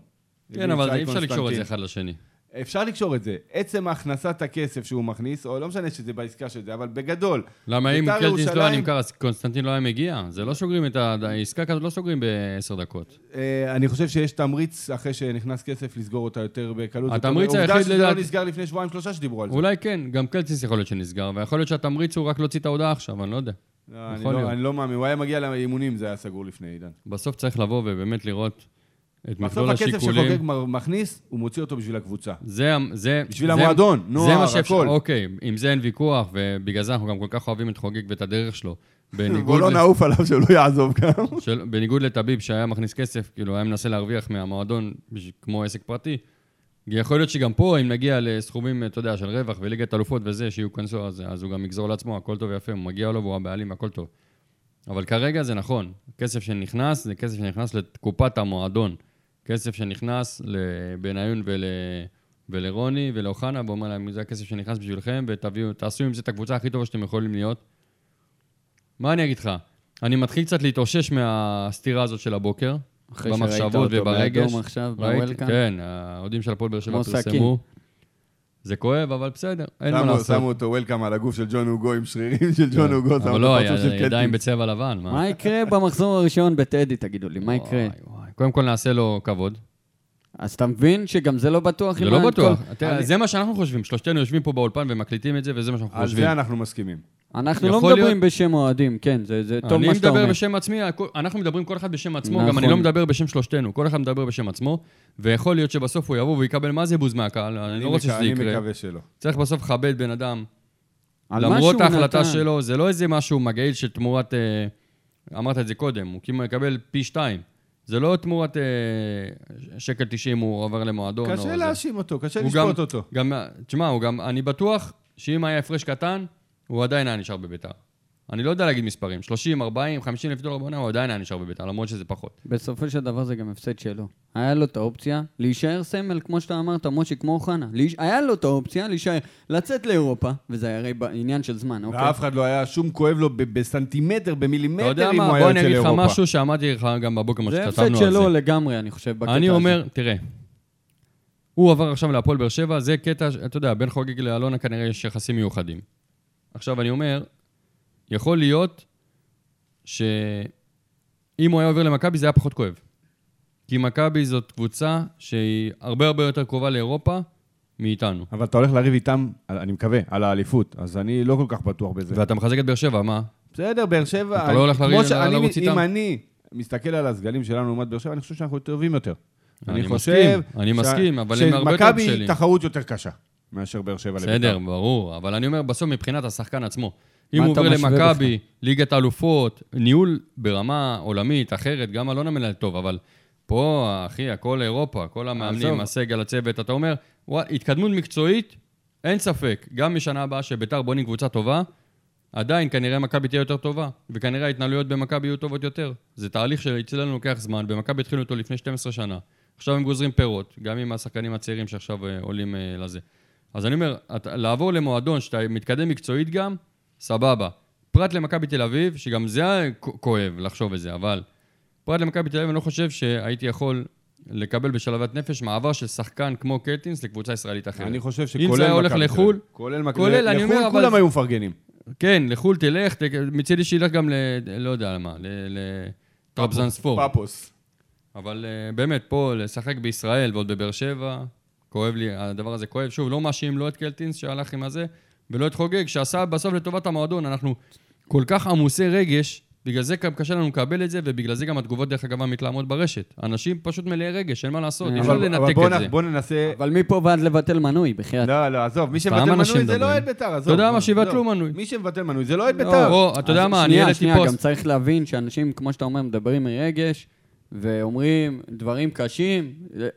כן, אבל אי אפשר לקשור את. זה אחד לשני. אפשר לקשור את זה. עצם הכנסת הכסף שהוא מכניס, או לא משנה שזה בעסקה של זה, אבל בגדול. למה אם בית"ר קלטיס לא היה נמכר, אז קונסטנטין לא היה מגיע? זה לא סוגרים את ה... העסקה כזאת לא סוגרים בעשר דקות. אה, אני חושב שיש תמריץ אחרי שנכנס כסף לסגור אותה יותר בקלות. התמריץ עובדה היחיד שזה לדעת- לא נסגר לפני שבועיים שלושה שדיברו על זה. אולי כן, גם קלטיס יכול להיות שנסגר, ויכול להיות שהתמריץ הוא רק להוציא את ההודעה עכשיו, אני לא יודע. לא, לא-. אני לא מאמין, הוא היה מגיע לאימונים, זה היה סגור לפני עידן. בסוף צריך לבוא ובאמת לראות את בסוף מכלול הכסף השיקולים. שחוגג מ- מכניס, הוא מוציא אותו בשביל הקבוצה. זה, זה, בשביל זה- המועדון, זה נוער, הכל. אוקיי, עם זה אין ויכוח, ובגלל זה אנחנו גם כל כך אוהבים את חוגג ואת הדרך שלו. בניגוד, בוא לא נעוף עליו שהוא לא יעזוב גם. של, בניגוד לטביב שהיה מכניס כסף, כאילו היה מנסה להרוויח מהמועדון בש- כמו עסק פרטי. יכול להיות שגם פה, אם נגיע לסכומים, אתה יודע, של רווח וליגת אלופות וזה, שיהיו כנסו, אז, אז הוא גם יגזור לעצמו, הכל טוב ויפה, הוא מגיע לו והוא הבעלים, הכל טוב. אבל כרגע זה נכון, כסף שנכנס, זה כסף שנכנס לקופת המועדון. כסף שנכנס לבניון ול... ולרוני ולאוחנה, ואומר להם, זה הכסף שנכנס בשבילכם, ותביאו, תעשו עם זה את הקבוצה הכי טובה שאתם יכולים להיות. מה אני אגיד לך? אני מתחיל קצת להתאושש מהסתירה הזאת של הבוקר, אחרי שראית במחשבות אותו וברגש. באדום עכשיו, בוולקאם. כן, האוהדים של הפועל באר שבע. פרסמו. זה כואב, אבל בסדר, אין מה לעשות. שמו אותו וולקאם על הגוף של ג'ון הוגו עם שרירים של ג'ון הוגו, כן. אבל את לא, ידיים. בצבע לבן? מה יקרה במחזור הראשון בטדי, תגידו לי, מה יקרה? קודם כל נעשה לו כבוד. אז אתה מבין שגם זה לא בטוח? זה לא בטוח. כל- תראה, אני- זה מה שאנחנו חושבים. שלושתנו יושבים פה באולפן ומקליטים את זה, וזה מה שאנחנו על חושבים. זה אנחנו מסכימים. אנחנו לא מדברים להיות- בשם אוהדים, כן, זה זה טוב אני מה שאתה מדבר אומר. בשם עצמי, אנחנו מדברים כל אחד בשם עצמו, גם נכון. אני לא מדבר בשם שלושתנו, כל אחד מדבר בשם עצמו, ויכול להיות שבסוף הוא יבוא ויקבל מה זה בוז מהקהל, אני לא רוצה מק- שזה אני יקרה. מקווה שלא. צריך בסוף לכבד בן אדם, על למרות ההחלטה נתן. שלו, זה לא איזה משהו מגעיל שתמורת, אה, אמרת את זה קודם, הוא כמעט מקבל פי שתיים. זה לא תמורת אה, שקל 90 הוא עובר למועדון. קשה. להאשים אותו, קשה לשפוט אותו. גם, תשמע, אני בטוח שאם היה הפרש קטן, הוא עדיין היה נשאר בביתר. אני לא יודע להגיד מספרים, 30, 40, 50 אלף דולר בעונה, הוא עדיין היה נשאר בביתר, למרות שזה פחות. בסופו של דבר זה גם הפסד שלו. היה לו את האופציה להישאר סמל, כמו שאתה אמרת, מושי, כמו אוחנה. להיש- היה לו את האופציה להישאר, לצאת לאירופה, וזה הרי בעניין של זמן, אוקיי? ואף אחד לא היה שום כואב לו ב- בסנטימטר, אתה במילימטר, יודע אם מה, הוא בוא היה אני יוצא אגיד לך לאירופה. משהו שאמרתי לך גם בבוקר, מה זה הפסד שכתבנו על זה. שלו לגמרי, אני חושב, בקטע הזה. אני אומר, תראה, הוא עבר עכשיו להפועל באר שבע, זה קטע, אתה יודע, בין חוגג לאלונה כנראה יש יחסים מיוחדים. עכשיו, אני אומר, יכול להיות שאם הוא היה עובר למכבי זה היה פחות כואב. כי מכבי זאת קבוצה שהיא הרבה הרבה יותר קרובה לאירופה מאיתנו. אבל אתה הולך לריב איתם, אני מקווה, על האליפות, אז אני לא כל כך בטוח בזה. ואתה מחזק את באר שבע, מה? בסדר, באר שבע... אתה לא הולך לריב- לרוץ איתם? אם אני מסתכל על הסגלים שלנו לעומת באר שבע, אני חושב שאנחנו טובים יותר. אני אני חושב... מסכים, אני שה- מסכים, אבל הם הרבה יותר שמכבי בשלים. היא תחרות יותר קשה. מאשר באר שבע לביתר. בסדר, ברור, אבל אני אומר, בסוף מבחינת השחקן עצמו. אם הוא עובר למכבי, ליגת האלופות, ניהול ברמה עולמית, אחרת, גם אלון המנהל טוב, אבל פה, אחי, הכל אירופה, כל המאמנים. הסגל, הצוות, אתה אומר, וואי, התקדמות מקצועית, אין ספק. גם משנה הבאה שביתר בונים קבוצה טובה, עדיין כנראה מכבי תהיה יותר טובה, וכנראה ההתנהלויות במכבי יהיו טובות יותר. זה תהליך שאצלנו לוקח זמן, במכבי התחילו אותו לפני 12 שנה. עכשיו הם גוזרים פירות, גם עם השחקנים הצעירים שעכשיו אה, עולים אה, לזה. אז אני אומר, אתה, לעבור למועדון שאתה מתקדם מקצועית גם, סבבה. פרט למכבי תל אביב, שגם זה היה כואב לחשוב את זה, אבל פרט למכבי תל אביב, אני לא חושב שהייתי יכול לקבל בשלוות נפש מעבר של שחקן כמו קלטינס לקבוצה ישראלית אחרת. אני חושב אם שכולל זה היה הולך מכבי תל לחו"ל, אביב, כולל מכבי כולל, אני לחו"ל, כולם היו מפרגנים. כן, לחו"ל תלך, מצידי שילך גם ל... לא יודע למה, לטרבזנספור. פאפוס. אבל uh, באמת, פה לשחק בישראל ועוד בבאר שבע, כואב לי, הדבר הזה כואב. שוב, לא מאשים לא את קלטינס שהלך עם הזה, ולא את חוגג, שעשה בסוף לטובת המועדון. אנחנו כל כך עמוסי רגש, בגלל זה גם קשה לנו לקבל את זה, ובגלל זה גם התגובות, דרך אגב, מתלהמות ברשת. אנשים פשוט מלאי רגש, אין מה לעשות, אי אפשר אבל- אבל לנתק בוא את נ- זה. בוא ננסה... אבל מפה ועד לבטל מנוי, בחייאת. לא, לא, עזוב, מי שמבטל מנוי זה לא. אוהד בית"ר, עזוב. אתה יודע מה. שיבטלו מנוי. מי שמבטל מנוי זה לא אוהד לא. בית"ר. אתה יודע מה, אני שנייה, העליתי שנייה, גם פוסט. צריך להבין שאנשים, כמו שאתה אומר, מדברים מרגש, ואומרים דברים קשים,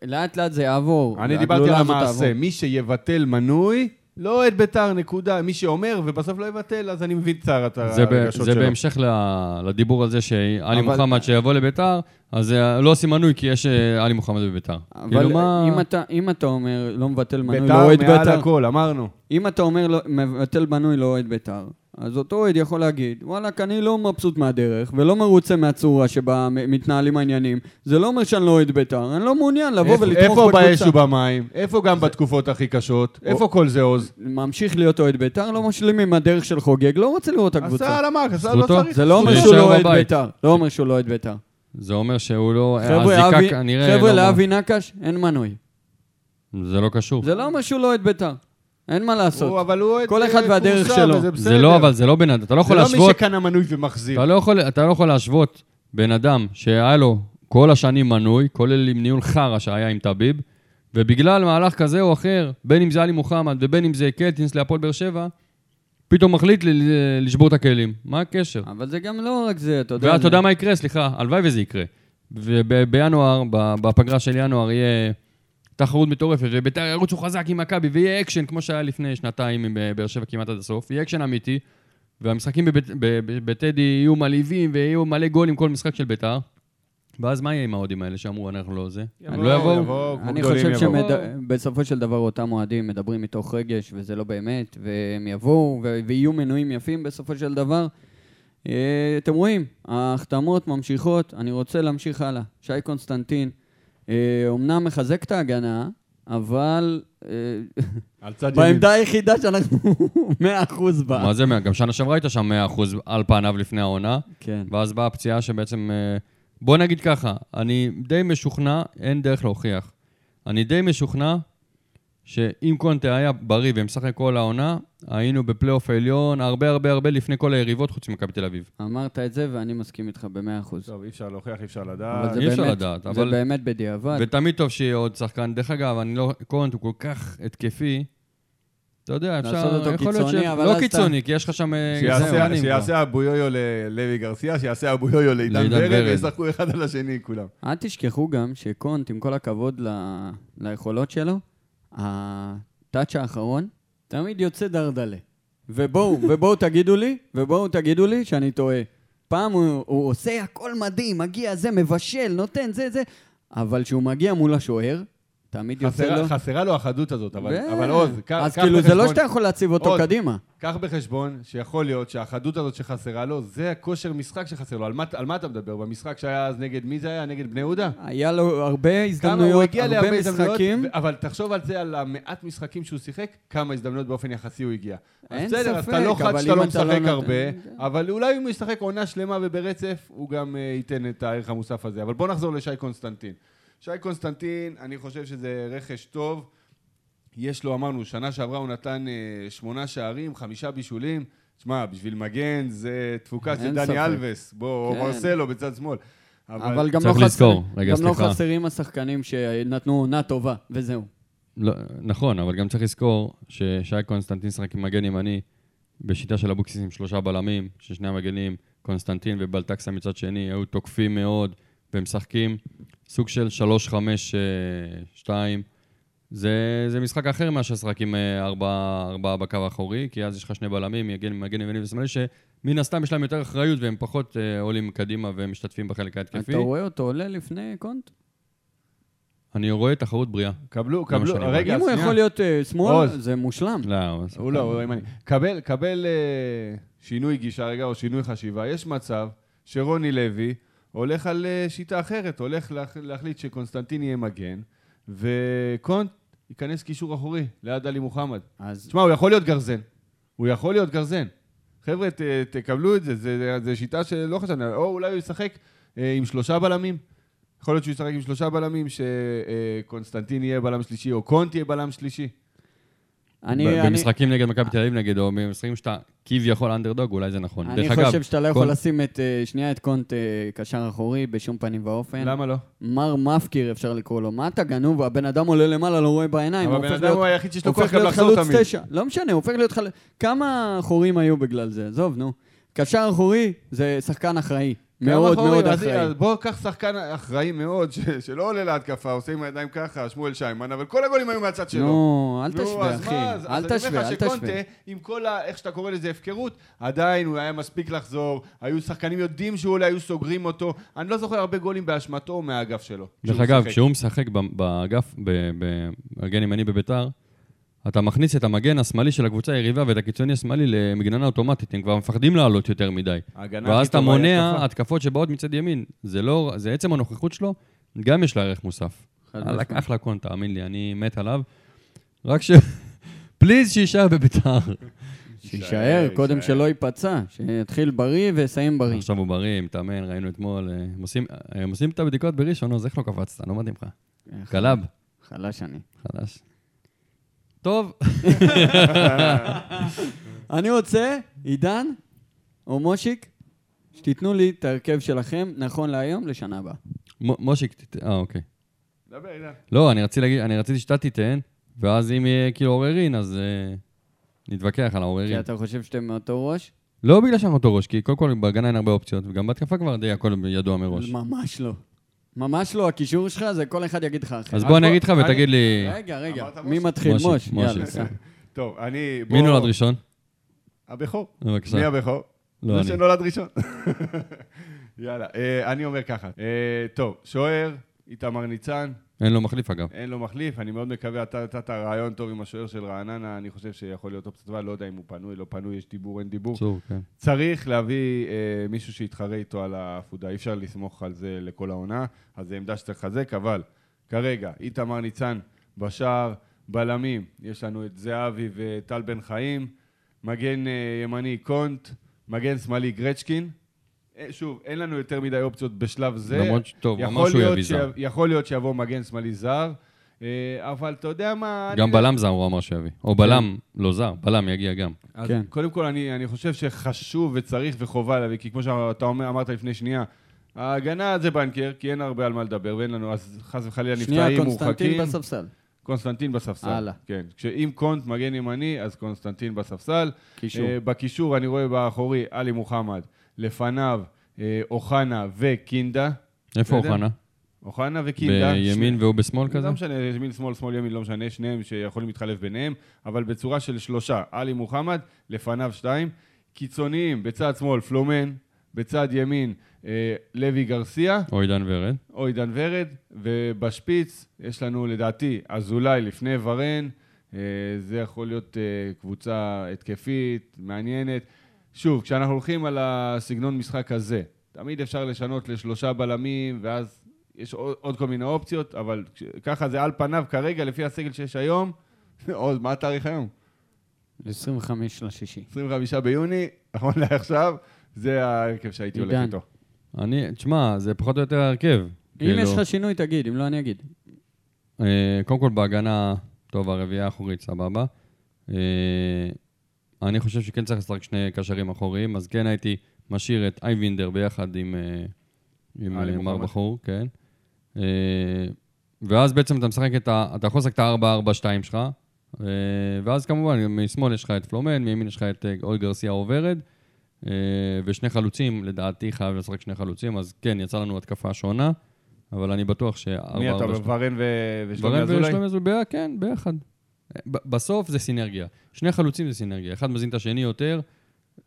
לאט לאט זה יעבור. אני דיברתי על המעשה. מי שיבטל מנוי, לא אוהד בית"ר, נקודה. מי שאומר ובסוף לא יבטל, אז אני מבין צער את זה, הרגשות זה שלו. בהמשך ל- לדיבור על זה שעלי אבל- מוחמד שיבוא לביתר, אז אה, לא עושים מנוי כי יש אה, עלי מוחמד בביתר. אבל כאילו מה... אם אתה, אם אתה אומר לא מבטל מנוי, לא בית"ר אוהד מעל בית"ר, הכל, אמרנו. אם אתה אומר לא, מבטל מנוי לא אוהד בית"ר, אז אותו אוהד יכול להגיד, וואלכ, אני לא מבסוט מהדרך, ולא מרוצה מהצורה שבה מתנהלים העניינים. זה לא אומר שאני לא אוהד בית"ר, אני לא מעוניין לבוא איפה- ולתמוך איפה באש בקבוצה. ובמים? איפה גם בתקופות הכי קשות? איפה כל זה עוז? ממשיך להיות אוהד בית"ר, לא משלים עם הדרך של חוגג, לא רוצה לראות את הקבוצה. עשה על המק, עשה, לא. צריך. זה לא אומר שהוא לא אוהד. בית"ר. לא אומר שהוא לא אוהד בית"ר. זה אומר שהוא לא... חבר'ה, אבי- כנראה חבר'ה, לא- לאבי נקש אין מנוי. זה לא קשור. זה לא אומר שהוא לא אוהד בית"ר. אין מה הוא- לעשות. אבל הוא אוהד כל אחד אה, והדרך פורסם, שלו. וזה זה בסדר. לא, אבל זה לא בן אדם, אתה לא זה יכול לא מי להשוות, שקנה מנוי ומחזיר. אתה לא יכול, אתה לא יכול להשוות בן אדם שהיה לו כל השנים מנוי, כולל עם ניהול חרא שהיה עם טביב, ובגלל מהלך כזה או אחר, בין אם זה עלי מוחמד ובין אם זה קלטינס להפועל באר שבע, פתאום מחליט לשבור את הכלים. מה הקשר? אבל זה גם לא רק זה, אתה יודע. ואתה זה- יודע מה יקרה? סליחה, הלוואי וזה יקרה. ובינואר, בפגרה של ינואר, יהיה תחרות מטורפת, וביתר ירוצו חזק עם מכבי, ויהיה אקשן, כמו שהיה לפני שנתיים עם אה, באר שבע כמעט עד הסוף, יהיה אקשן אמיתי, והמשחקים בטדי יהיו מלהיבים, ויהיו מלא גולים כל משחק של ביתר. ואז מה יהיה עם האוהדים האלה שאמרו, אנחנו לא זה? הם לא יבואו? אני חושב. שבסופו של דבר אותם אוהדים מדברים מתוך רגש, וזה לא באמת, והם יבואו, ו- ויהיו מנויים יפים בסופו של דבר. אה, אתם רואים, ההחתמות ממשיכות, אני רוצה להמשיך הלאה. שי קונסטנטין, אומנם מחזק את ההגנה, אבל אה, על צד ימין. בעמדה היחידה שאנחנו [LAUGHS] 100% בה. מה זה, גם שנה שעברה היית שם 100% על פניו לפני העונה, כן. ואז באה הפציעה שבעצם... אה, בוא נגיד ככה, אני די משוכנע, אין דרך להוכיח. אני די משוכנע שאם קונטה היה בריא ומשחק כל העונה, היינו בפלייאוף העליון הרבה הרבה הרבה לפני כל היריבות חוץ ממכבי תל אביב. אמרת את זה ואני מסכים איתך ב-100%. טוב, אי אפשר להוכיח, אי אפשר לדעת. זה אי אפשר לדעת, זה אבל- באמת בדיעבד. ותמיד טוב שיהיה עוד שחקן. דרך אגב, אני לא... קונט הוא כל כך התקפי, אתה יודע, אפשר... לעשות אותו קיצוני, ש- אבל לא אז אתה- קיצוני, כי יש לך שם... אה, שיעשה- אבו יויו ללוי גרסיה, שיעשה אבו יויו לעידן ורד. וישחקו אחד על השני כולם. אל תשכחו גם שקונט, עם כל הכבוד ל... ליכולות שלו, הטאץ' האחרון תמיד יוצא דרדלה. ובואו, [LAUGHS] ובואו תגידו לי, ובואו תגידו לי שאני טועה. פעם הוא, הוא עושה הכל מדהים, מגיע זה, מבשל, נותן זה, זה, אבל כשהוא מגיע מול השוער, תמיד יוצא לו... חסרה- חסרה לו החדות הזאת, אבל ו- אבל עוז, קח אז קח כאילו, זה לא בחשבון- שאתה יכול להציב אותו עוז, קדימה. קח בחשבון שיכול להיות שהחדות הזאת שחסרה לו, זה הכושר משחק שחסר לו. על מה, על מה אתה מדבר? במשחק שהיה אז נגד, מי זה היה? נגד בני יהודה? היה לו הרבה הזדמנויות, הרבה הזדמנויות, משחקים. אבל תחשוב על זה, על המעט משחקים שהוא שיחק, כמה הזדמנויות באופן יחסי הוא הגיע. אין בסדר, אז ספק, אתה לא חד שאתה לא לא משחק נותן- הרבה. אבל אולי אם הוא ישחק עונה שלמה וברצף, הוא גם אה, ייתן את הערך המוסף הזה. אבל בוא נחזור לשי קונסטנטין. שי קונסטנטין, אני חושב שזה רכש טוב. יש לו, אמרנו, שנה שעברה הוא נתן אה, שמונה שערים, חמישה בישולים. תשמע, בשביל מגן זה תפוקה של דני. אלווס, בוא, או כן. מרסלו בצד שמאל. אבל גם צריך לא לזכור. חסרים- רגע, גם לא. חסרים השחקנים שנתנו עונה טובה, וזהו. לא, נכון, אבל גם צריך לזכור ששי קונסטנטין שחק עם מגן ימני בשיטה של אבוקסיס עם שלושה בלמים, ששני המגנים, קונסטנטין ובלטקסה מצד שני, היו תוקפים מאוד ומשחקים סוג של 3-5-2. זה, זה משחק אחר מאשר לשחק עם אה, ארבעה ארבע בקו האחורי, כי אז יש לך שני בלמים, מגן, מגן ימני ושמאלי, שמן הסתם יש להם יותר אחריות והם פחות אה, עולים קדימה ומשתתפים בחלק ההתקפי. אתה רואה אותו עולה לפני קונט? אני רואה תחרות בריאה. קבלו, קבלו. רגע, אם הוא. יכול להיות אה, שמאל, עוז. זה מושלם. לא, הוא הוא לא, הוא ימני. קבל, קבל אה, שינוי גישה רגע, או שינוי חשיבה. יש מצב שרוני לוי הולך על אה, שיטה אחרת, הולך להח, להחליט שקונסטנטין יהיה מגן, וקונט ייכנס קישור אחורי ליד עלי מוחמד. אז תשמע, הוא יכול להיות גרזן. הוא יכול להיות גרזן. חבר'ה, ת, תקבלו את זה, זה, זה שיטה שלא חשבנו, עליה. או אולי הוא ישחק אה, עם שלושה בלמים. יכול להיות שהוא ישחק עם שלושה בלמים, שקונסטנטין יהיה בלם שלישי, או קונט יהיה בלם שלישי. אני... ב- אני- במשחקים נגד מכבי תל אביב נגיד, או במשחקים שאתה כביכול אנדרדוג, אולי זה נכון. אני דרך אגב, חושב שאתה לא יכול קונט- לשים את, אה, שנייה את קונט אה, קשר אחורי בשום פנים ואופן. למה לא? מר מפקיר אפשר לקרוא לו. מה אתה גנוב? הבן אדם עולה למעלה, לא רואה בעיניים. אבל הבן אדם להיות- הוא היחיד שיש לו כוח גם לחזור תמיד. תשע. לא משנה, הוא הופך להיות חלוץ... כמה חורים היו בגלל זה? עזוב, נו. קשר אחורי זה שחקן אחראי. מאוד מאוד אחראי. אז בוא קח שחקן אחראי מאוד, ש- שלא עולה להתקפה, עושה עם הידיים ככה, שמואל שיימן, אבל כל הגולים היו מהצד שלו. נו, אל תשווה, אחי. מה, אז- אל אז אני אומר תשווה, לך אל שקונטה, תשווה. עם כל ה... איך שאתה קורא לזה הפקרות, עדיין הוא היה מספיק לחזור, היו שחקנים יודעים שהוא עולה, היו סוגרים אותו. אני לא זוכר הרבה גולים באשמתו או מהאגף שלו. דרך אגב. כשהוא משחק ב- באגף, ב- במגן ימני בביתר, אתה מכניס את המגן השמאלי של הקבוצה היריבה ואת הקיצוני השמאלי למגננה אוטומטית, הם כבר מפחדים לעלות יותר מדי. ואז אתה מונע התקפה. התקפות שבאות מצד ימין. זה לא, זה עצם הנוכחות שלו, גם יש לה ערך מוסף. אחלה קונט, תאמין לי, אני מת עליו. רק ש... [LAUGHS] פליז שיישאר בביתר. [LAUGHS] שיישאר, קודם. שלא ייפצע. שיתחיל בריא ויסיים בריא. עכשיו הוא בריא, מתאמן, ראינו אתמול. אה, הם עושים- הם עושים את הבדיקות בראשון, אז איך לא קפצת? לא מתאים לך. איך- גלב, חלש אני. חדש. טוב, אני רוצה, עידן או מושיק, שתיתנו לי את ההרכב שלכם נכון להיום לשנה הבאה. מושיק, אה, אוקיי. דבר, עידן. לא, אני רציתי להגיד, אני רציתי שאתה תיתן, ואז אם יהיה כאילו עוררין, אז אה, נתווכח על כי העוררין. אתה חושב שאתם מאותו ראש? לא בגלל שאנחנו אותו ראש, כי קודם כל בהגנה אין הרבה אופציות, וגם בהתקפה כבר די הכל ידוע מראש. ממש לא. ממש לא, הקישור שלך זה כל אחד יגיד לך אחרת. אז בוא אני אגיד לך ותגיד לי, רגע, רגע, מי? מתחיל? מוש. יאללה. [LAUGHS] טוב, אני... מי נולד ראשון? הבכור. בבקשה. מי הבכור? לא זה אני. שנולד ראשון. [LAUGHS] יאללה, אה, אני אומר ככה. אה, טוב, שוער, איתמר ניצן, אין לו מחליף אגב. אין לו מחליף, אני מאוד מקווה, אתה נתת רעיון טוב עם השוער של רעננה, אני חושב שיכול להיות אופציה טובה, לא יודע אם הוא פנוי, לא פנוי, יש דיבור, אין דיבור. צור, כן. צריך להביא אה, מישהו שיתחרה איתו על העפודה, אי אפשר לסמוך על זה לכל העונה, אז זו עמדה שצריך לחזק, אבל כרגע, איתמר ניצן בשער, בלמים, יש לנו את זהבי וטל בן חיים, מגן אה, ימני קונט, מגן שמאלי גרצ'קין. אה, שוב, אין לנו יותר מדי אופציות בשלב זה. למרות ש- טוב, הוא יביא זר. יכול להיות שיבוא מגן שמאלי זר, אה, אבל אתה יודע מה... גם בלם זר הוא אמר שיביא. או בלם, לא זר, בלם יגיע גם. אז כן. קודם כל, אני, אני חושב שחשוב וצריך וחובה להביא, כי כמו שאתה אומר, אמרת לפני שנייה, ההגנה זה בנקר, כי אין הרבה על מה לדבר, ואין לנו, אז חס וחלילה שנייה, נפצעים, קונסטנטין מורחקים. בספסל. קונסטנטין בספסל. הלאה. כן. כשאם קונט מגן ימני, אז קונסטנטין בספסל. קישור. אה, בקישור אני רואה באחורי עלי מוחמד, לפניו אה, אוחנה וקינדה. איפה? אוחנה? אוחנה וקינדה. בימין שני- והוא בשמאל כזה? לא משנה, ימין, שמאל, שמאל, ימין, לא משנה, שניהם שיכולים להתחלף ביניהם, אבל בצורה של שלושה, עלי מוחמד, לפניו שתיים, קיצוניים, בצד שמאל, פלומן, בצד ימין, אה, לוי גרסיה, או עידן ורד. או עידן ורד, ובשפיץ יש לנו לדעתי אזולאי לפני ורן, אה, זה יכול להיות אה, קבוצה התקפית, מעניינת. שוב, כשאנחנו הולכים על הסגנון משחק הזה, תמיד אפשר לשנות לשלושה בלמים, ואז יש עוד, עוד כל מיני אופציות, אבל כש- ככה זה על פניו כרגע, לפי הסגל שיש היום. עוד, מה התאריך היום? 25 לשישי. 25 ביוני, נכון לעכשיו, זה ההרכב שהייתי הולך. איתו. אני, תשמע, זה פחות או יותר ההרכב. אם כאילו, יש לך שינוי, תגיד, אם לא, אני אגיד. אה, קודם כל בהגנה, טוב, הרביעייה האחורית, סבבה. אה, אני חושב שכן צריך לשחק שני קשרים אחוריים, אז כן הייתי משאיר את אייבינדר ביחד עם, אה, עם עלי אה, מר מוחמד. בחור, כן. אה, ואז בעצם אתה משחק את ה... אתה יכול לשחק את ה-4-4-2 שלך, אה, ואז כמובן, משמאל יש לך את פלומן, מימין יש לך את אה, אוי גרסיה אה, ושני חלוצים, לדעתי חייב לשחק שני חלוצים, אז כן, יצא לנו התקפה שונה, אבל אני בטוח ש... מי אתה, ורן ושלומי ורן אזולאי? ושלומי אזולאי, כן, ביחד. בסוף זה סינרגיה. שני חלוצים זה סינרגיה. אחד מזין את השני יותר.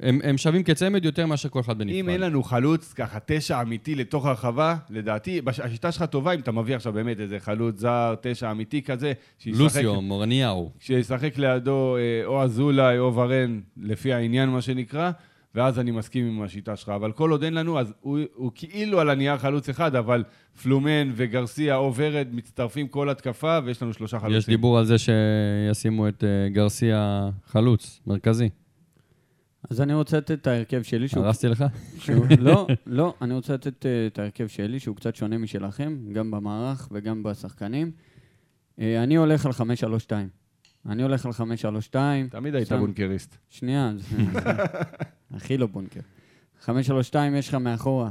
הם, הם שווים כצמד יותר מאשר כל אחד בנפרד. אם אין לנו חלוץ, ככה, תשע אמיתי לתוך הרחבה, לדעתי, בש- השיטה שלך טובה אם אתה מביא עכשיו באמת איזה חלוץ זר, תשע אמיתי כזה, שישחק, לוסיו, מורניהו. שישחק לידו אה, או אזולאי או ורן, לפי העניין, מה שנקרא, ואז אני מסכים עם השיטה שלך. אבל כל עוד אין לנו, אז הוא, הוא כאילו על הנייר חלוץ אחד, אבל פלומן וגרסיה או ורד מצטרפים כל התקפה, ויש לנו שלושה חלוצים. יש דיבור על זה שישימו את אה, גרסיה חלוץ, מרכזי. אז אני רוצה לתת את ההרכב שלי, שהוא... הרסתי לך? שהוא... [LAUGHS] לא, לא, אני רוצה לתת אה, את ההרכב שלי, שהוא קצת שונה משלכם, גם במערך וגם בשחקנים. אה, אני הולך על 5-3-2. אני הולך על 5-3-2. תמיד היית בונקריסט. שנייה, [LAUGHS] הכי לא בונקר. 5-3-2 יש לך מאחורה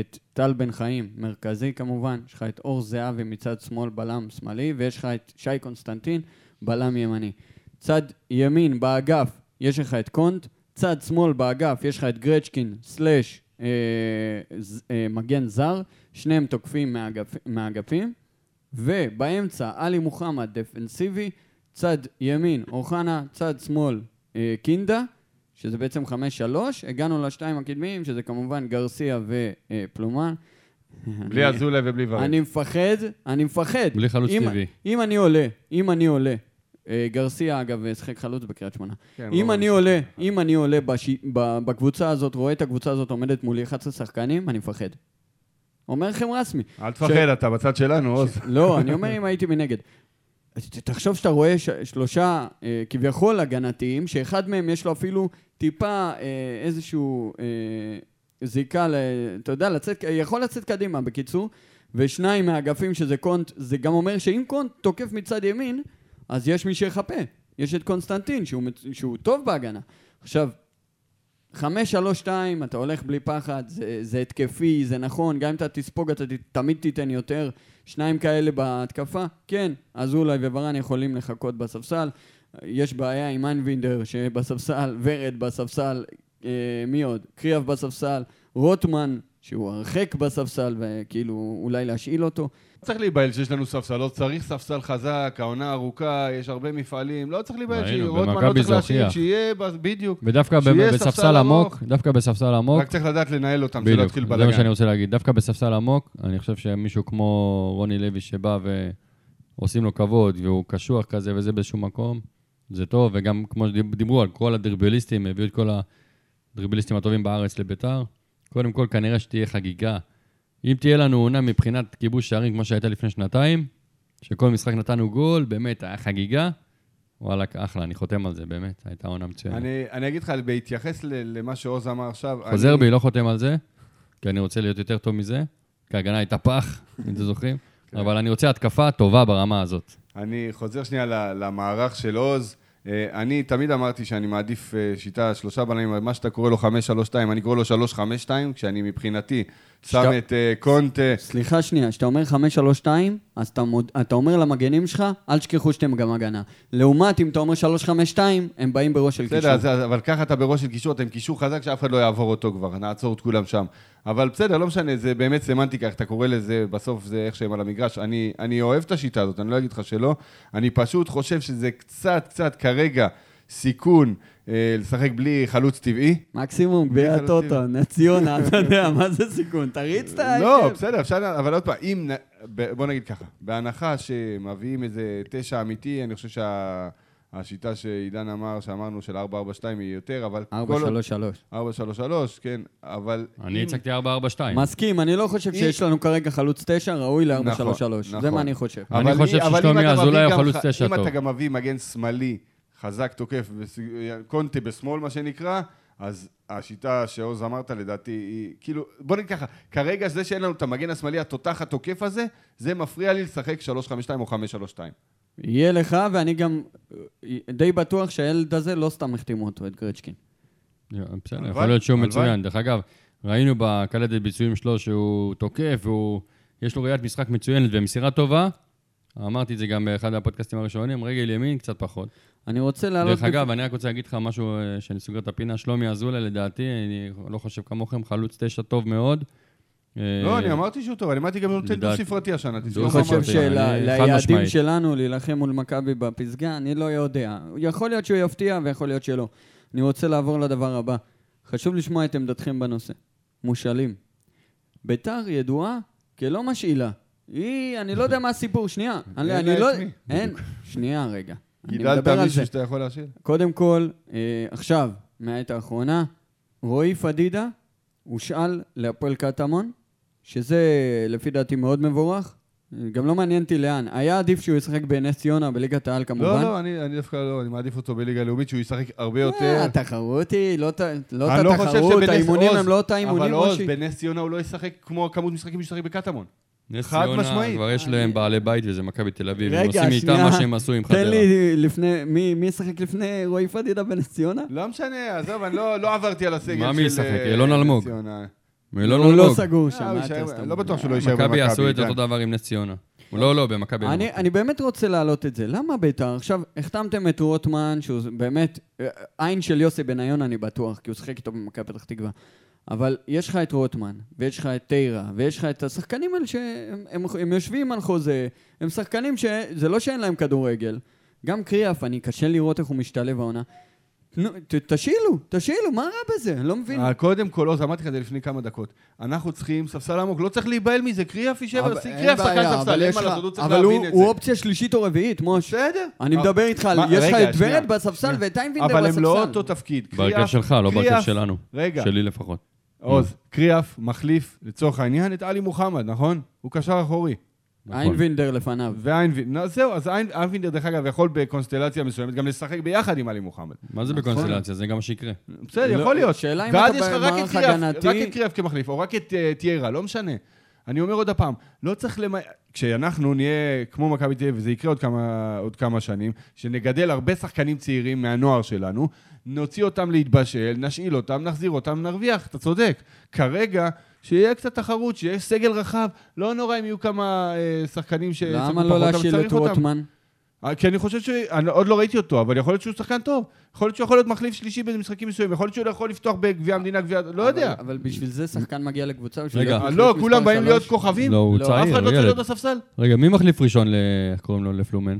את טל בן חיים, מרכזי כמובן, יש לך את אור זהבי מצד שמאל, בלם שמאלי, ויש לך את שי קונסטנטין, בלם ימני. צד ימין באגף יש לך את קונט, צד שמאל באגף יש לך את גרצ'קין סלאש אה, אה, מגן זר, שניהם תוקפים מהאגפ, מהאגפים, ובאמצע עלי מוחמד דפנסיבי, צד ימין אוחנה, צד שמאל אה, קינדה, שזה בעצם 5-3, הגענו לשתיים הקדמיים, שזה כמובן גרסיה ופלומן. בלי [LAUGHS] אזולאי ובלי ורן. אני מפחד, אני מפחד. בלי חלוץ אם- טבעי. אם אני עולה, אם אני עולה, אה, גרסיה אגב שיחק חלוץ בקריית שמונה. כן, אם לא אני. עולה, אם אני עולה בש- בקבוצה הזאת, רואה את הקבוצה הזאת עומדת מולי 11 שחקנים, אני מפחד. אומר לכם רסמי. אל תפחד, אתה בצד שלנו, עוז. לא, אני אומר אם הייתי מנגד. תחשוב שאתה רואה ש- שלושה אה, כביכול הגנתיים, שאחד מהם יש לו אפילו טיפה אה, איזשהו אה, זיקה, ל, אתה יודע, לצאת, יכול לצאת קדימה בקיצור, ושניים מהאגפים שזה קונט, זה גם אומר שאם קונט תוקף מצד ימין, אז יש מי שיחפה. יש את קונסטנטין, שהוא, מצ- שהוא טוב בהגנה. עכשיו, חמש, שלוש, שתיים, אתה הולך בלי פחד, זה, זה התקפי, זה נכון, גם אם אתה תספוג, אתה ת, תמיד תיתן יותר. שניים כאלה בהתקפה, כן, אזולאי וברן יכולים לחכות בספסל. יש בעיה עם איינבינדר שבספסל, ורד בספסל, אה, מי עוד? קריאף בספסל, רוטמן, שהוא הרחק בספסל, וכאילו אולי להשאיל אותו. צריך להיבהל שיש לנו ספסל, לא צריך ספסל חזק, העונה ארוכה, יש הרבה מפעלים, לא צריך להיבהל, שרוטמן לא צריך להשאיר. שיהיה, בדיוק. ודווקא בספסל ספסל עמוק. דווקא בספסל עמוק, רק צריך לדעת לנהל אותם, שלא יתחיל זה מה שאני. רוצה להגיד. דווקא בספסל עמוק, אני חושב שמישהו כמו רוני לוי שבא ועושים לו כבוד, והוא קשוח כזה וזה באיזשהו מקום, זה טוב, וגם כמו שדיברו על כל הדריבליסטים, הביאו את כל הדריבליסטים הטובים בארץ לביתר. קודם כל, כנראה שתהיה חגיגה. אם תהיה לנו עונה מבחינת כיבוש שערים כמו שהייתה לפני שנתיים, שכל משחק נתנו גול, באמת, היה חגיגה. וואלה, אחלה, אני חותם על זה, באמת, הייתה עונה מצוינת. אני אני אגיד לך, בהתייחס ל- למה שעוז אמר עכשיו, חוזר אני- בי, לא חותם על זה, כי אני רוצה להיות יותר טוב מזה, כי ההגנה הייתה פח, אם אתם זוכרים, [LAUGHS] כן. אבל אני רוצה התקפה טובה ברמה הזאת. אני חוזר שנייה למערך של עוז. אה, אני תמיד אמרתי שאני מעדיף אה, שיטה שלושה בלמים, מה שאתה קורא לו 5-3-2, אני קורא לו 3-5-2, כשאני מבחינתי שם את אה, קונטה. סליחה שנייה, כשאתה אומר 5-3-2, אז אתה, מוד... אתה אומר למגנים שלך, אל תשכחו שאתם גם הגנה. לעומת אם אתה אומר 3-5-2, הם באים בראש של קישור. בסדר, אבל ככה אתה בראש של קישור, אתם קישור חזק שאף אחד לא יעבור אותו כבר, נעצור את כולם שם. אבל בסדר, לא משנה, זה באמת סמנטיקה, איך אתה קורא לזה, בסוף זה איך שהם על המגרש. אני, אני אוהב את השיטה הזאת, אני לא אגיד לך שלא. אני פשוט חושב שזה קצת, קצת כרגע סיכון אה, לשחק בלי חלוץ טבעי. מקסימום, גביע. הטוטו, נס ציונה, אתה יודע, [LAUGHS] מה זה סיכון? תריץ את ההרכב. לא, בסדר, אפשר, אבל עוד פעם, אם, בוא נגיד ככה, בהנחה שמביאים איזה תשע אמיתי, אני חושב שהשיטה שעידן אמר, שאמרנו של 4-4-2 היא יותר, אבל... 4-3-3. כל עוד- 4-3-3, כן, אבל... אני אם- הצגתי 4-4-2. מסכים, אני לא חושב שיש לנו כרגע חלוץ תשע, ראוי ל-4-3-3. נכון, זה נכון. מה אני חושב. אני חושב ששלומי אזולאי הוא חלוץ ח- תשע אם אתה טוב. גם מביא מגן שמאלי, חזק, תוקף, וס- קונטה בשמאל, מה שנקרא, אז השיטה שעוז אמרת, לדעתי, היא כאילו, בוא נגיד ככה, כרגע זה שאין לנו את המגן השמאלי התותח התוקף הזה, זה מפריע לי לשחק 3-5-2 או 5-3-2. יהיה לך, ואני גם אה, די בטוח שהילד הזה לא סתם החתימו אותו, את גרצ'קין. בסדר, יכול להיות שהוא. מצוין. דרך אגב, ראינו בקלטת ביצועים שלו שהוא תוקף, והוא... יש לו ראיית משחק מצוינת ומסירה טובה, אמרתי את זה גם באחד הפודקאסטים הראשונים, רגל ימין קצת פחות. אני רוצה לעלות... דרך אגב, אני רק רוצה להגיד לך משהו אה, שאני סוגר את הפינה, שלומי אזולאי לדעתי, אני לא חושב כמוכם, חלוץ תשע טוב מאוד. לא, אה, אני אמרתי שהוא טוב, אני אמרתי גם נותן דו-ספרתי השנה, אני תזכור מה חושב. אני- שליעדים. שלנו להילחם מול מכבי בפסגה, אני לא יודע. יכול להיות שהוא יפתיע ויכול להיות שלא. אני רוצה לעבור לדבר הבא. חשוב לשמוע את עמדתכם בנושא. מושאלים. ביתר ידועה כלא משאילה. היא, אני לא יודע מה הסיפור, שנייה. [LAUGHS] אני, אין לה לא... את מי. אין, שנייה רגע. אני גידלת. מישהו שאתה יכול להשאיר? קודם כל, אה, עכשיו, מהעת האחרונה, רועי פדידה הושאל להפועל קטמון, שזה לפי דעתי מאוד מבורך. גם לא מעניין אותי לאן. היה עדיף שהוא ישחק בנס ציונה בליגת העל כמובן. לא, לא, אני אני דווקא לא, אני מעדיף אותו בליגה הלאומית, שהוא ישחק הרבה אה, יותר. התחרות היא לא ת- לא לא חושב תחרות, שבנס- האימונים עוז, הם לא אותה אימונים, אבל עוז. בנס ציונה הוא לא ישחק כמו כמות משחקים שהוא ישחק בקטמון. נס ציונה, משמעית. כבר יש להם בעלי בית וזה מכבי תל אביב. הם רגע, עושים איתם. מה שהם עשו עם תן חדרה. לי לפני, מי מי ישחק לפני רועי פדידה בנס ציונה? לא משנה, עזוב, אני לא לא עברתי על הסגל של... מה מי ישחק? אה, אילון נס אלמוג. ציונה. מילון הוא לא אלמוג. סגור אה, שם, הוא? לא בטוח שהוא לא יישאר במכבי. מכבי יעשו את עידן. אותו דבר עם נס ציונה. לא, לא, במכבי. אני, לא. אני באמת רוצה להעלות את זה. למה בית"ר? עכשיו, החתמתם את רוטמן, שהוא באמת אה, עין של יוסי בניון, אני בטוח, כי הוא שיחק איתו במכבי פתח תקווה. אבל יש לך את רוטמן, ויש לך את טיירה, ויש לך את השחקנים האלה שהם הם, הם יושבים על חוזה, הם שחקנים שזה לא שאין להם כדורגל. גם קריאף, אני קשה לראות איך הוא משתלב העונה. נו, ת, תשאילו, תשאילו, מה רע בזה? אני לא מבין. אה, קודם כל, עוז, אמרתי לך את זה לפני כמה דקות. אנחנו צריכים ספסל עמוק, לא צריך להיבהל מזה, קריאף יישב, אבל- שים אין בעיה, אבל ספסל, אין יש מה לך- לעשות, הוא צריך אבל להבין הוא, את הוא זה. אופציה שלישית או רביעית, מוש. בסדר. אני מדבר איתך, על- מה, יש לך רגע, את שנייה. ורד בספסל ואת איינבינדר בספסל. אבל הם לא אותו תפקיד. בהרכב קריאף- שלך, לא בהרכב קריאף- שלנו. רגע, שלי לפחות. עוז, קריאף מחליף, לצורך העניין, את עלי מוחמד, נכון? הוא קשר אחורי. נכון. איינבינדר לפניו. ואיינבינדר, זהו, אז איינ- איינבינדר, דרך אגב, יכול בקונסטלציה מסוימת גם לשחק ביחד עם עלי מוחמד. מה זה נכון. בקונסטלציה? זה גם מה שיקרה. בסדר, לא, יכול להיות. שאלה אם ואז אתה יש לך רק את במערך קריאף, הגנתי- רק את קריאף כמחליף, או רק את אה, טיירה, לא משנה. אני אומר עוד הפעם, לא צריך למ... כשאנחנו נהיה כמו מכבי תל אביב, וזה יקרה עוד כמה, עוד כמה שנים, שנגדל הרבה שחקנים צעירים מהנוער שלנו, נוציא אותם להתבשל, נשאיל אותם, נחזיר אותם, נרוויח, אתה צודק. כרגע, שיהיה קצת תחרות, שיהיה סגל רחב, לא נורא אם יהיו כמה אה, שחקנים שצריכו למה לא להשאיל את. רוטמן? אה, כי אני חושב ש... אני עוד לא ראיתי אותו, אבל יכול להיות שהוא שחקן טוב. יכול להיות שהוא יכול להיות מחליף שלישי במשחקים מסוימים. יכול להיות שהוא יכול לפתוח בגביע המדינה, גביע... לא יודע. אבל- בשביל זה שחקן מגיע לקבוצה. בשביל רגע. אה, לא, כולם באים. להיות כוכבים. לא, הוא לא, אף צעיר, אחד לא צריך להיות. בספסל. רגע, מי מחליף ראשון, ל- איך קוראים לו? לפלומן?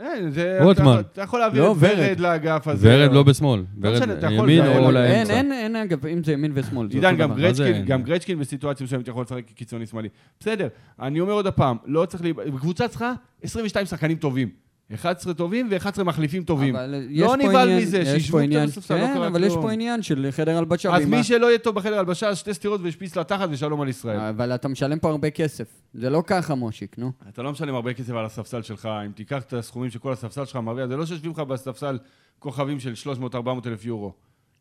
אין, זה... רוטמן. אתה- אתה יכול להעביר לא, את ורד ורד. לאגף הזה. ורד לא בשמאל. ורד אתה יכול- ימין או אין, אין, לאמצע. אין, אין, אגב, אם זה ימין ושמאל. עידן, גם גרצ'קין, אין? גם גרצ'קין בסיטואציה מסוימת יכול לשחק קיצוני שמאלי. בסדר, אני אומר עוד הפעם, לא צריך... קבוצה צריכה 22 שחקנים טובים. 11 טובים ו-11 מחליפים טובים. לא נבהל מזה, יש שישבו עניין- בספסל, לא כן, קרה אבל יש כלום. פה עניין של חדר הלבשה. אז מי שלא יהיה טוב בחדר הלבשה, אז שתי סטירות והשפיץ לתחת ושלום על ישראל. אבל אתה משלם פה הרבה כסף. זה לא ככה, מושיק, נו. אתה לא משלם הרבה כסף על הספסל שלך, אם תיקח את הסכומים שכל הספסל שלך מרוויח, זה לא שיושבים לך בספסל כוכבים של 300-400 אלף יורו,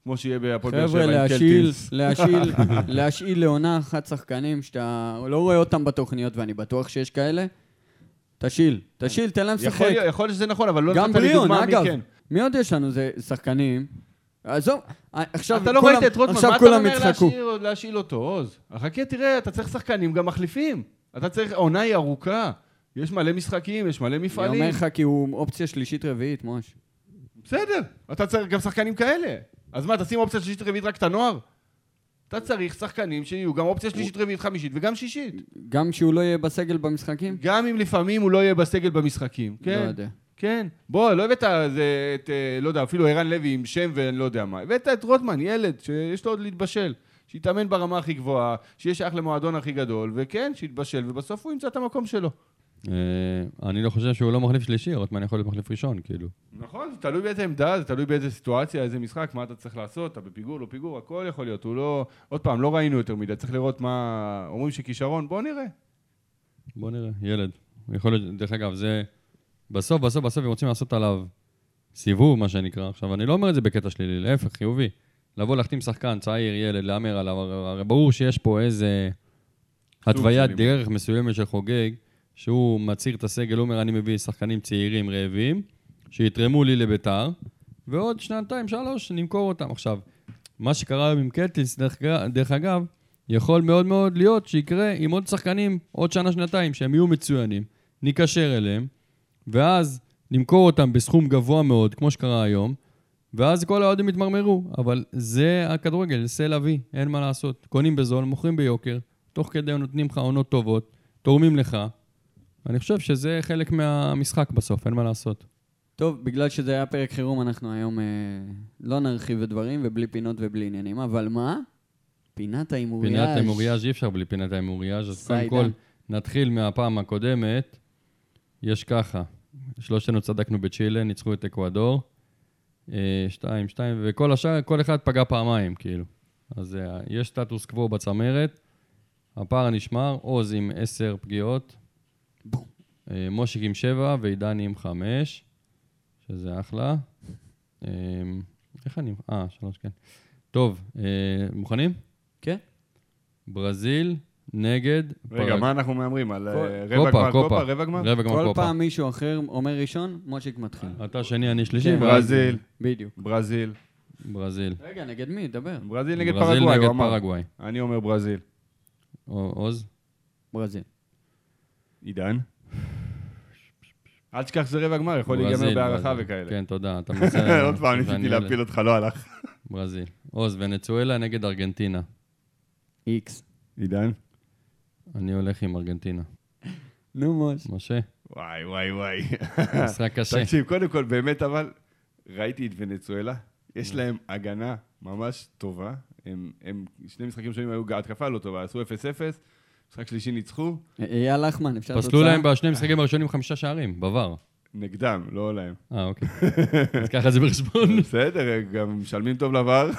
כמו שיהיה בהפועל באר שבע חבר'ה, עם להשאיל, קלטינס. להשאיל, [LAUGHS] להשאיל לעונה אחת שחקנים שאתה לא רואה אותם בתוכניות, ואני בטוח שיש כאלה. תשאיל, תשאיל, תן להם יכול לשחק. להיות- יכול להיות שזה נכון, אבל לא נתת לי דוגמה מי. כן. מי עוד יש לנו? זה שחקנים. עזוב, עכשיו אתה לא כולם- ראית את רוטמן, מה אתה כולם אומר יצחקו. להשאיר- להשאיל אותו, עוז? חכה, תראה, אתה צריך שחקנים גם מחליפים. אתה צריך, העונה היא ארוכה. יש מלא משחקים, יש מלא אני מפעלים. אומר לך כי הוא אופציה שלישית רביעית, מוש. בסדר, אתה צריך גם שחקנים כאלה. אז מה, תשים אופציה שלישית רביעית רק את הנוער? אתה צריך שחקנים שיהיו גם אופציה שלישית רביעית חמישית וגם שישית. גם כשהוא לא יהיה בסגל במשחקים? גם אם לפעמים הוא לא יהיה בסגל במשחקים. לא כן, יודע. כן. בוא, לא הבאת זה, את, אה, לא יודע, אפילו ערן לוי עם שם ואני לא יודע מה. הבאת את רוטמן, ילד, שיש לו עוד להתבשל. שיתאמן ברמה הכי גבוהה, שיהיה שייך למועדון הכי גדול, וכן, שיתבשל, ובסוף הוא ימצא את המקום שלו. אה, אני לא חושב שהוא לא מחליף שלישי, רוטמן יכול להיות מחליף ראשון, כאילו. נכון, זה תלוי באיזה עמדה, זה תלוי באיזה סיטואציה, איזה משחק, מה אתה צריך לעשות, אתה בפיגור, לא פיגור, הכל יכול להיות. הוא לא... עוד פעם, לא ראינו יותר מדי, צריך לראות מה... אומרים שכישרון, בוא נראה. בוא נראה, ילד. יכול להיות, דרך אגב, זה... בסוף, בסוף, בסוף הם רוצים לעשות עליו סיבוב, מה שנקרא. עכשיו, אני לא אומר את זה בקטע שלילי, להפך, חיובי. לבוא להחתים שחקן, צעיר, ילד, להמר עליו, הרי ברור שיש פה איזה התוויית דרך מסוימת של חוגג, שהוא מצהיר את הסגל, הוא אומר, אני מביא שחקנים צעירים, רעבים, שיתרמו לי לביתר, ועוד שנתיים, שלוש, נמכור אותם. עכשיו, מה שקרה היום עם קלטינס, דרך, דרך אגב, יכול מאוד מאוד להיות שיקרה עם עוד שחקנים עוד שנה-שנתיים, שהם יהיו מצוינים. ניקשר אליהם, ואז נמכור אותם בסכום גבוה מאוד, כמו שקרה היום, ואז כל האוהדים יתמרמרו. אבל זה הכדורגל, זה אבי, אין מה לעשות. קונים בזול, מוכרים ביוקר, תוך כדי נותנים לך עונות טובות, תורמים לך. אני חושב שזה חלק מהמשחק בסוף, אין מה לעשות. טוב, בגלל שזה היה פרק חירום, אנחנו היום אה, לא נרחיב בדברים, ובלי פינות ובלי עניינים. אבל מה? פינת ההימוריאז'. פינת ההימוריאז' אי אפשר בלי פינת ההימוריאז', אז קודם. כל נתחיל מהפעם הקודמת. יש ככה, שלושתנו צדקנו בצ'ילה, ניצחו את אקוודור. אה, שתיים, שתיים, וכל השאר, כל אחד פגע פעמיים, כאילו. אז אה, יש סטטוס קוו בצמרת, הפער נשמר, עוז עם עשר פגיעות, בום. אה, מושיק עם שבע ועידן עם חמש, שזה אחלה. אה, איך אני... אה, שלוש, כן. טוב, אה, מוכנים? כן? ברזיל נגד... רגע, מה אנחנו מהמרים? על כל- רבע קופה, גמר קופה. קופה? רבע גמר? רבע גמר כל קופה. פעם מישהו אחר אומר ראשון, מושיק מתחיל. אתה שני, אני שלישי, כן. ברזיל, בדיוק. ברזיל. ברזיל. רגע, נגד מי? דבר. ברזיל נגד ברזיל פרגוואי, נגד הוא אמר. פרגוואי. אני אומר ברזיל. עוז? ברזיל. עידן? אל תשכח שזה רבע גמר, יכול להיגמר בהערכה. וכאלה. כן, תודה. אתה מנסה... [LAUGHS] עוד פעם ניסיתי להפיל אותך, לא הלך. [LAUGHS] ברזיל. עוז, ונצואלה נגד ארגנטינה. איקס. עידן? אני הולך עם ארגנטינה. [LAUGHS] נו, מוש. משה, וואי, וואי, וואי. משחק קשה. תקשיב, קודם כל, באמת, אבל, ראיתי את ונצואלה, יש להם הגנה ממש טובה. הם, הם שני משחקים שונים היו התקפה לא טובה, עשו 0-0, משחק שלישי ניצחו, אייל לחמן, אפשר פסלו להם בשני המשחקים הראשונים חמישה שערים, בבר. נגדם, לא להם. אה, אוקיי. אז ככה זה בחשבון. [LAUGHS] בסדר, גם משלמים טוב לבר.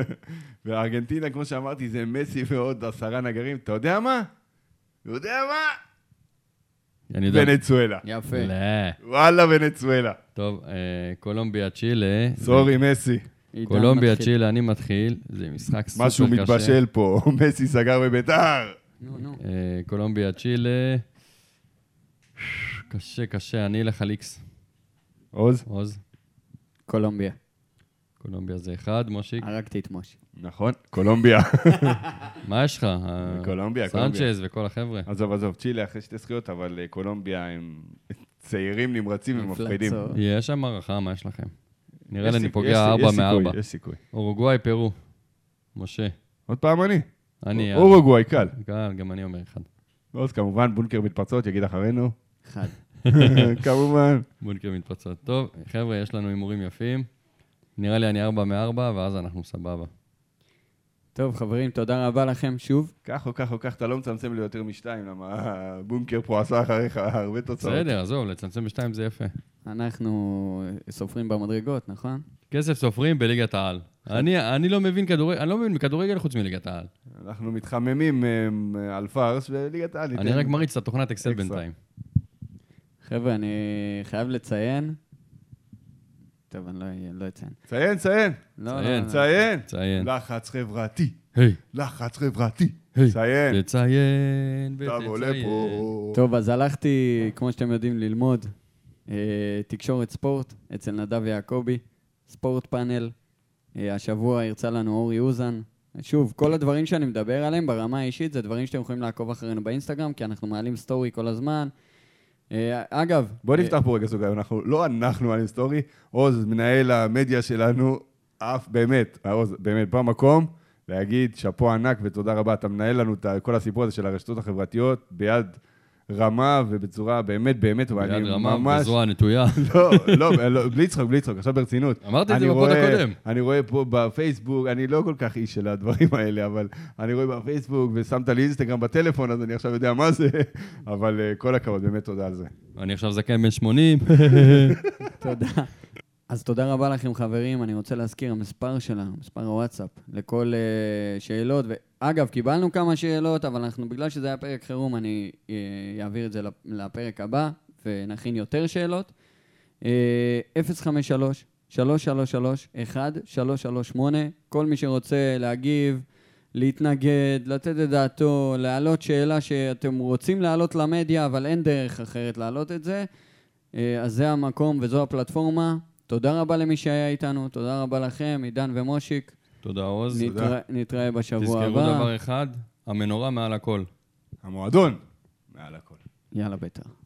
[LAUGHS] וארגנטינה, כמו שאמרתי, זה מסי ועוד עשרה נגרים. אתה יודע מה? אתה יודע מה? אני יודע. ונצואלה. יפה. לא. וואלה, ונצואלה. טוב, אה, קולומביה, צ'ילה. סורי, מסי. קולומביה. צ'ילה, אני מתחיל. זה משחק סופר קשה. משהו מתבשל פה, [LAUGHS] מסי סגר בביתר. נו, נו. אה, קולומביה, צ'ילה. קשה, קשה, אני אלך על איקס. עוז? עוז, קולומביה. קולומביה זה אחד, מושיק. הרגתי את מושי. נכון, קולומביה. [LAUGHS] מה יש לך? קולומביה, קולומביה. סנצ'ז וכל החבר'ה. עזוב, עזוב, צ'ילה אחרי שתי זכיות, אבל אה, קולומביה הם [LAUGHS] צעירים, נמרצים ומפחידים. יש שם הערכה, מה יש לכם? נראה לי אני פוגע יש- ארבע יש סיכוי, מארבע. יש סיכוי. אורוגוואי, פרו. משה. עוד פעם אני. אני. אורוגוואי, קל. קל, גם אני אומר אחד. עוז, כמובן, בונקר מתפרצות, יגיד אחרינו. אחד. [LAUGHS] כמובן. בונקר מתפצות. טוב, חבר'ה, יש לנו הימורים יפים. נראה לי אני ארבע מארבע, ואז אנחנו סבבה. טוב, חברים, תודה רבה לכם שוב. כך או כך או כך, אתה לא מצמצם לי יותר משתיים, למה הבונקר פה עשה אחריך הרבה תוצאות. בסדר, עזוב, לצמצם בשתיים זה יפה. אנחנו סופרים במדרגות, נכון? כסף סופרים בליגת העל. אני, אני לא מבין כדורגל, אני לא מבין בכדורגל חוץ מליגת העל. אנחנו מתחממים אה, על פארס וליגת העל. אני רק מריץ את התוכנת אקסל. בינתיים. חבר'ה, אני חייב לציין... טוב, אני לא, לא אציין. ציין, ציין. לא, ציין, לא, לא. ציין. ציין. לחץ חברתי. היי, לחץ חברתי. היי. ציין. תציין ותציין. טוב, אז הלכתי, כמו שאתם יודעים, ללמוד אה, תקשורת ספורט אצל נדב יעקבי, ספורט פאנל. אה, השבוע הרצה לנו אורי אוזן. שוב, כל הדברים שאני מדבר עליהם ברמה האישית זה דברים שאתם יכולים לעקוב אחרינו באינסטגרם, כי אנחנו מעלים סטורי כל הזמן. אה, אגב, בוא אה, נפתח פה רגע סוגריים, אנחנו, לא אנחנו על היסטורי, עוז, מנהל המדיה שלנו, אף באמת, עוז, באמת, במקום, להגיד שאפו ענק ותודה רבה, אתה מנהל לנו את כל הסיפור הזה של הרשתות החברתיות ביד רמה ובצורה באמת באמת, ואני ביד רמה ממש... וזרוע נטויה. [LAUGHS] לא, לא, לא, בלי צחוק, בלי צחוק, עכשיו ברצינות. אמרתי את זה אני בפוד הקודם. אני רואה פה בפייסבוק, אני לא כל כך איש של הדברים האלה, אבל אני רואה בפייסבוק, ושמת לי אינסטגרם בטלפון, אז אני עכשיו יודע מה זה, אבל אה, כל הכבוד, באמת תודה על זה. אני עכשיו זקן בן 80. [LAUGHS] תודה. [LAUGHS] אז תודה רבה לכם, חברים. אני רוצה להזכיר, המספר שלנו, מספר הוואטסאפ, לכל uh, שאלות. ואגב, קיבלנו כמה שאלות, אבל אנחנו, בגלל שזה היה פרק חירום, אני uh, אעביר את זה לפ- לפרק הבא, ונכין יותר שאלות. Uh, 053 333 1338 כל מי שרוצה להגיב, להתנגד, לתת את דעתו, להעלות שאלה שאתם רוצים להעלות למדיה, אבל אין דרך אחרת להעלות את זה. אה, אז זה המקום וזו הפלטפורמה. תודה רבה למי שהיה איתנו, תודה רבה לכם, עידן ומושיק. תודה, עוז. נתראה, נתראה בשבוע תזכרו הבא. דבר אחד, המנורה מעל הכל. המועדון, מעל הכל. יאללה, בית"ר.